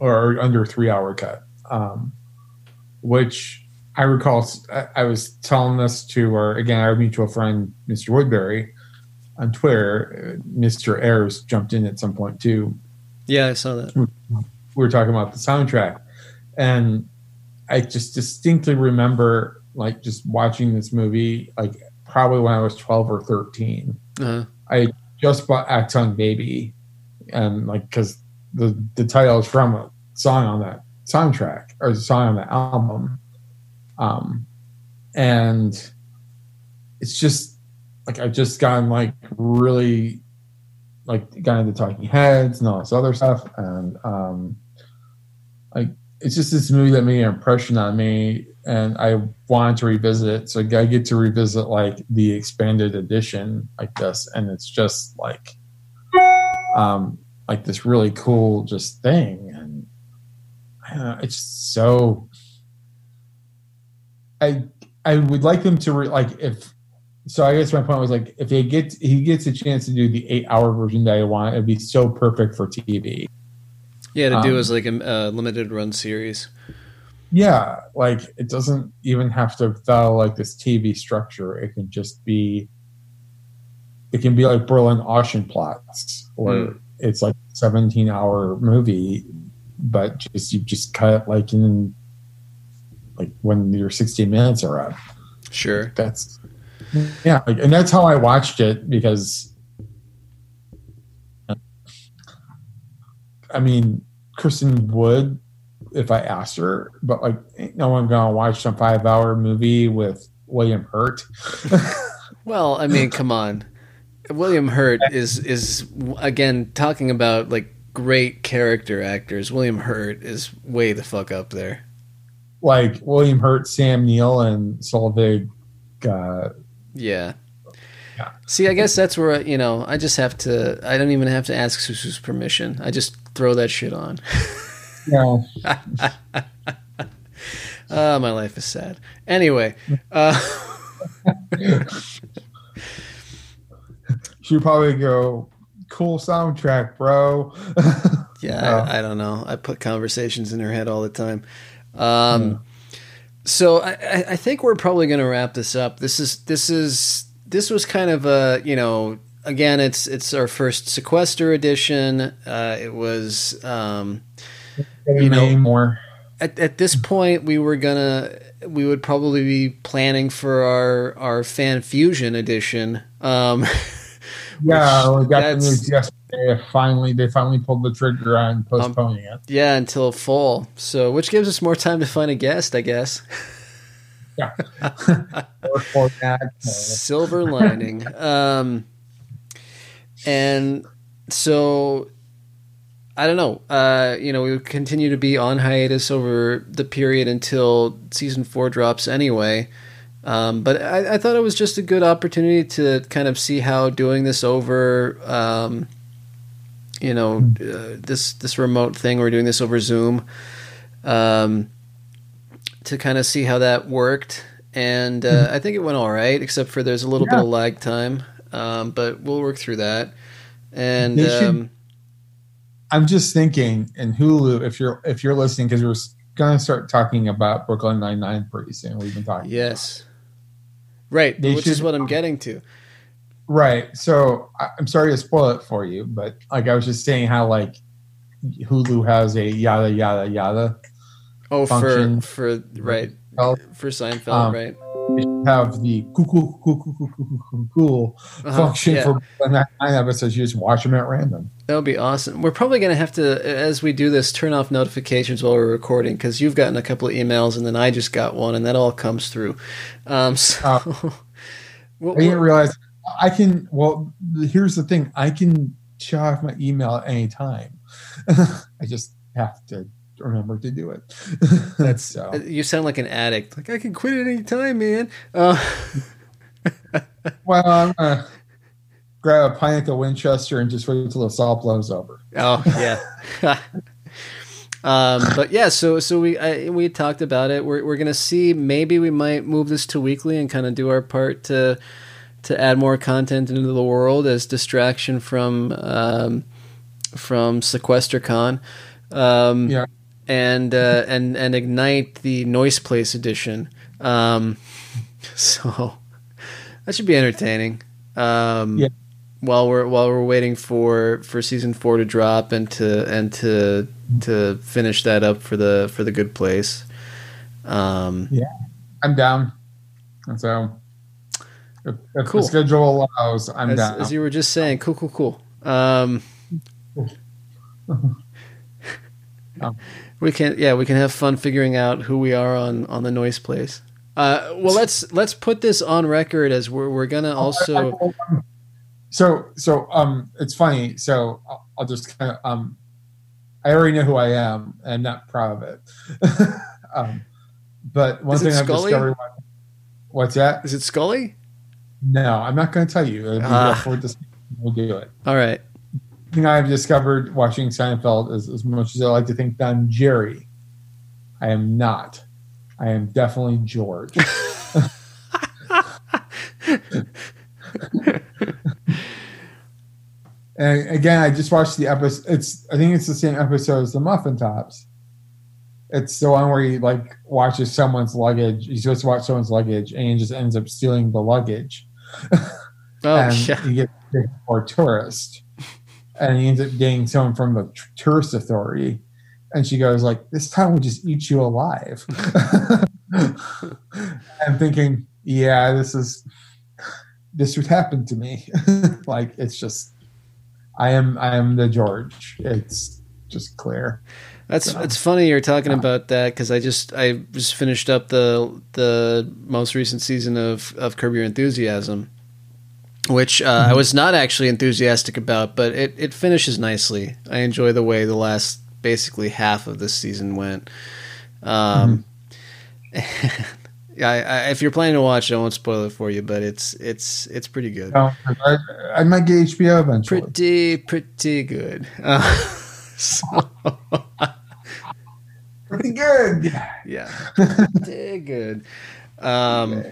[SPEAKER 2] or under three hour cut, um, which I recall. I was telling this to our again our mutual friend, Mr. Woodbury on Twitter, Mr. Ayers jumped in at some point too.
[SPEAKER 1] Yeah, I saw that.
[SPEAKER 2] We were talking about the soundtrack, and I just distinctly remember like just watching this movie, like probably when I was twelve or 13 uh-huh. I just bought Achtung Baby, and like because the the title is from a song on that soundtrack or a song on the album, um, and it's just like I've just gotten like really like got into Talking Heads and all this other stuff, and um, like it's just this movie that made an impression on me, and I wanted to revisit it. So I get to revisit like the expanded edition like this, and it's just like um like this really cool just thing, and know, it's so. I I would like them to re- like if so I guess my point was like if he gets he gets a chance to do the eight hour version that I want, it'd be so perfect for TV.
[SPEAKER 1] Yeah, to um, do as like a uh, limited run series.
[SPEAKER 2] Yeah, like it doesn't even have to follow like this TV structure. It can just be. It can be like Berlin Alexanderplatz, or mm. it's like seventeen hour movie, but just you just cut like in like when your sixteen minutes are up.
[SPEAKER 1] Sure,
[SPEAKER 2] that's yeah, like, and that's how I watched it because I mean, Kristen would if I asked her, but like ain't no one gonna watch some five hour movie with William Hurt.
[SPEAKER 1] well, I mean, come on. William Hurt is is again talking about like great character actors. William Hurt is way the fuck up there.
[SPEAKER 2] Like William Hurt, Sam Neill, and Solveig. Uh,
[SPEAKER 1] yeah. yeah. See, I guess that's where you know I just have to. I don't even have to ask Susu's permission. I just throw that shit on.
[SPEAKER 2] No.
[SPEAKER 1] oh, my life is sad. Anyway. Uh,
[SPEAKER 2] She'd probably go, cool soundtrack, bro.
[SPEAKER 1] yeah, oh. I, I, don't know. I put conversations in her head all the time. Um, mm. So I, I think we're probably going to wrap this up. This is this is this was kind of a you know again it's it's our first sequester edition. Uh, it was um,
[SPEAKER 2] you know more.
[SPEAKER 1] At, at this point, we were gonna we would probably be planning for our our fan fusion edition. Um,
[SPEAKER 2] yeah, we got the news yesterday. Finally, they finally pulled the trigger on postponing um, it.
[SPEAKER 1] Yeah, until fall. So, which gives us more time to find a guest, I guess.
[SPEAKER 2] Yeah.
[SPEAKER 1] Silver lining. Um, and so I don't know. Uh, you know, we would continue to be on hiatus over the period until season four drops anyway. Um, but I, I, thought it was just a good opportunity to kind of see how doing this over, um, you know, uh, this this remote thing. We're doing this over Zoom um, to kind of see how that worked, and uh, mm-hmm. I think it went all right, except for there's a little yeah. bit of lag time. Um, but we'll work through that. And um,
[SPEAKER 2] I'm just thinking in Hulu, if you're if you're listening, because we're gonna start talking about Brooklyn Nine Nine pretty soon. We've been talking.
[SPEAKER 1] Yes. Right, which should, is what I'm getting to.
[SPEAKER 2] Right. So I'm sorry to spoil it for you, but like I was just saying, how like Hulu has a yada yada yada.
[SPEAKER 1] Oh, function. for for right for Seinfeld, um, right?
[SPEAKER 2] have the cool, cool, cool, cool, cool, cool, cool, cool uh-huh, function yeah. for nine episodes. You just watch them at random.
[SPEAKER 1] That would be awesome. We're probably going to have to, as we do this, turn off notifications while we're recording because you've gotten a couple of emails and then I just got one, and that all comes through. Um, so, uh,
[SPEAKER 2] well, I didn't realize I can. Well, here's the thing: I can shut off my email at any time. I just have to remember to do it.
[SPEAKER 1] That's so. You sound like an addict. Like I can quit at any time, man. Uh.
[SPEAKER 2] well, I'm gonna grab a pint of Winchester and just wait until the salt blows over.
[SPEAKER 1] Oh yeah. um, but yeah, so so we I, we talked about it. We're we're gonna see. Maybe we might move this to weekly and kind of do our part to to add more content into the world as distraction from um, from SequesterCon. Um, yeah and uh, and and ignite the Noise Place edition. Um, so that should be entertaining. Um, yeah. While we're while we're waiting for, for season four to drop and to and to to finish that up for the for the good place. Um,
[SPEAKER 2] yeah, I'm down. So if, if cool. the schedule allows, I'm
[SPEAKER 1] as,
[SPEAKER 2] down.
[SPEAKER 1] As you were just saying, cool, cool, cool. Um, oh we can yeah we can have fun figuring out who we are on on the noise place uh, well let's let's put this on record as we're, we're gonna also
[SPEAKER 2] so so um it's funny so i'll, I'll just kind of um i already know who i am and I'm not proud of it um but one thing i've Scully? discovered what's that
[SPEAKER 1] is it scully
[SPEAKER 2] no i'm not going to tell you uh, we'll do it
[SPEAKER 1] all right
[SPEAKER 2] thing I've discovered watching Seinfeld is as much as I like to think I'm Jerry, I am not. I am definitely George. and again, I just watched the episode. It's I think it's the same episode as the Muffin Tops. It's the one where he like watches someone's luggage. He's supposed to watch someone's luggage, and he just ends up stealing the luggage.
[SPEAKER 1] Oh, and yeah.
[SPEAKER 2] gets for tourist. And he ends up getting someone from the tourist authority. And she goes like this town would just eat you alive. I'm thinking yeah this is this would happen to me. Like it's just i am i am the george. It's just clear.
[SPEAKER 1] That's so, it's funny you're talking about that because I just I just finished up the the most recent season of of Curb Your Enthusiasm, which uh, mm-hmm. I was not actually enthusiastic about, but it it finishes nicely. I enjoy the way the last basically half of this season went. Um, mm-hmm. yeah, I, I, if you're planning to watch, it, I won't spoil it for you, but it's it's it's pretty good.
[SPEAKER 2] I, I might get HBO eventually.
[SPEAKER 1] Pretty pretty good. Uh, so.
[SPEAKER 2] pretty good.
[SPEAKER 1] Yeah, pretty good. Um.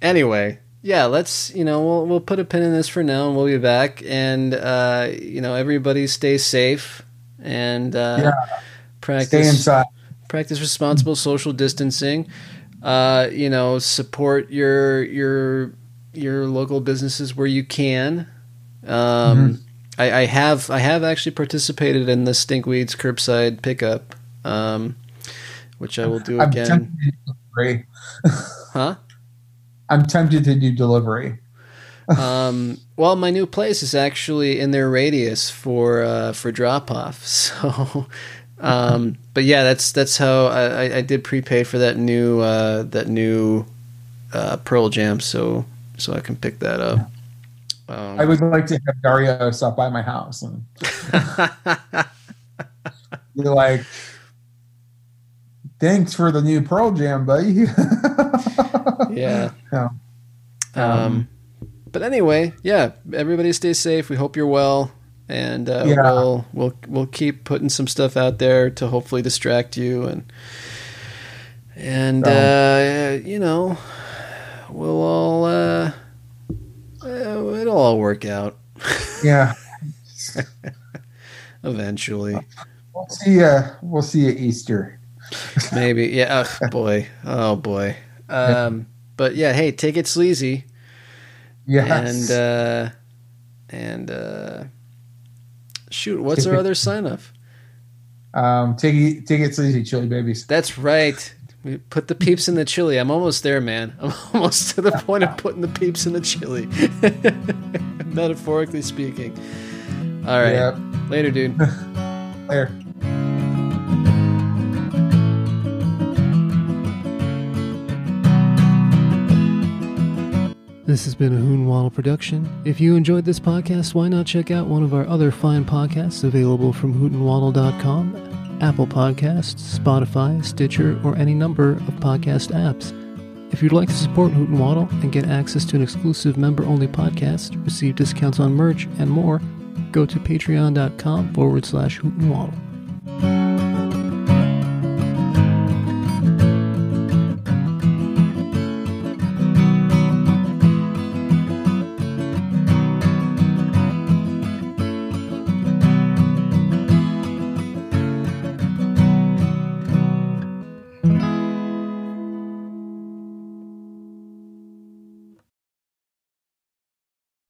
[SPEAKER 1] Anyway, yeah, let's you know we'll we'll put a pin in this for now, and we'll be back. And uh, you know, everybody stay safe and uh, yeah. practice
[SPEAKER 2] stay inside.
[SPEAKER 1] Practice responsible social distancing. Uh, you know, support your your your local businesses where you can. Um, mm-hmm. I, I, have I have actually participated in the Stinkweeds curbside pickup, um, which I will do I'm again. huh?
[SPEAKER 2] I'm tempted to do delivery.
[SPEAKER 1] um, well, my new place is actually in their radius for uh, for drop off. So um, but yeah, that's that's how I, I did prepay for that new uh, that new uh, Pearl Jam, so so I can pick that up.
[SPEAKER 2] Um, I would like to have Dario stop by my house and you're like, "Thanks for the new Pearl Jam, buddy."
[SPEAKER 1] yeah. yeah. Um, um, but anyway, yeah. Everybody stay safe. We hope you're well and uh, yeah. we'll we'll we'll keep putting some stuff out there to hopefully distract you and and uh, you know we'll all uh, uh it'll all work out.
[SPEAKER 2] Yeah.
[SPEAKER 1] Eventually.
[SPEAKER 2] We'll see. We'll see you Easter.
[SPEAKER 1] Maybe. Yeah. Oh, boy. Oh boy. Um, but yeah. Hey, take it sleazy.
[SPEAKER 2] Yes.
[SPEAKER 1] And uh, and uh Shoot, what's our other sign off?
[SPEAKER 2] Um, take it, take it sleazy, chili babies.
[SPEAKER 1] That's right. We put the peeps in the chili. I'm almost there, man. I'm almost to the point of putting the peeps in the chili. Metaphorically speaking. All right. Yep. Later, dude.
[SPEAKER 2] Later.
[SPEAKER 1] This has been a Hoot and Waddle production. If you enjoyed this podcast, why not check out one of our other fine podcasts available from hootenwaddle.com, Apple Podcasts, Spotify, Stitcher, or any number of podcast apps. If you'd like to support Hoot and Waddle and get access to an exclusive member-only podcast, receive discounts on merch, and more, go to patreon.com forward slash Hoot and.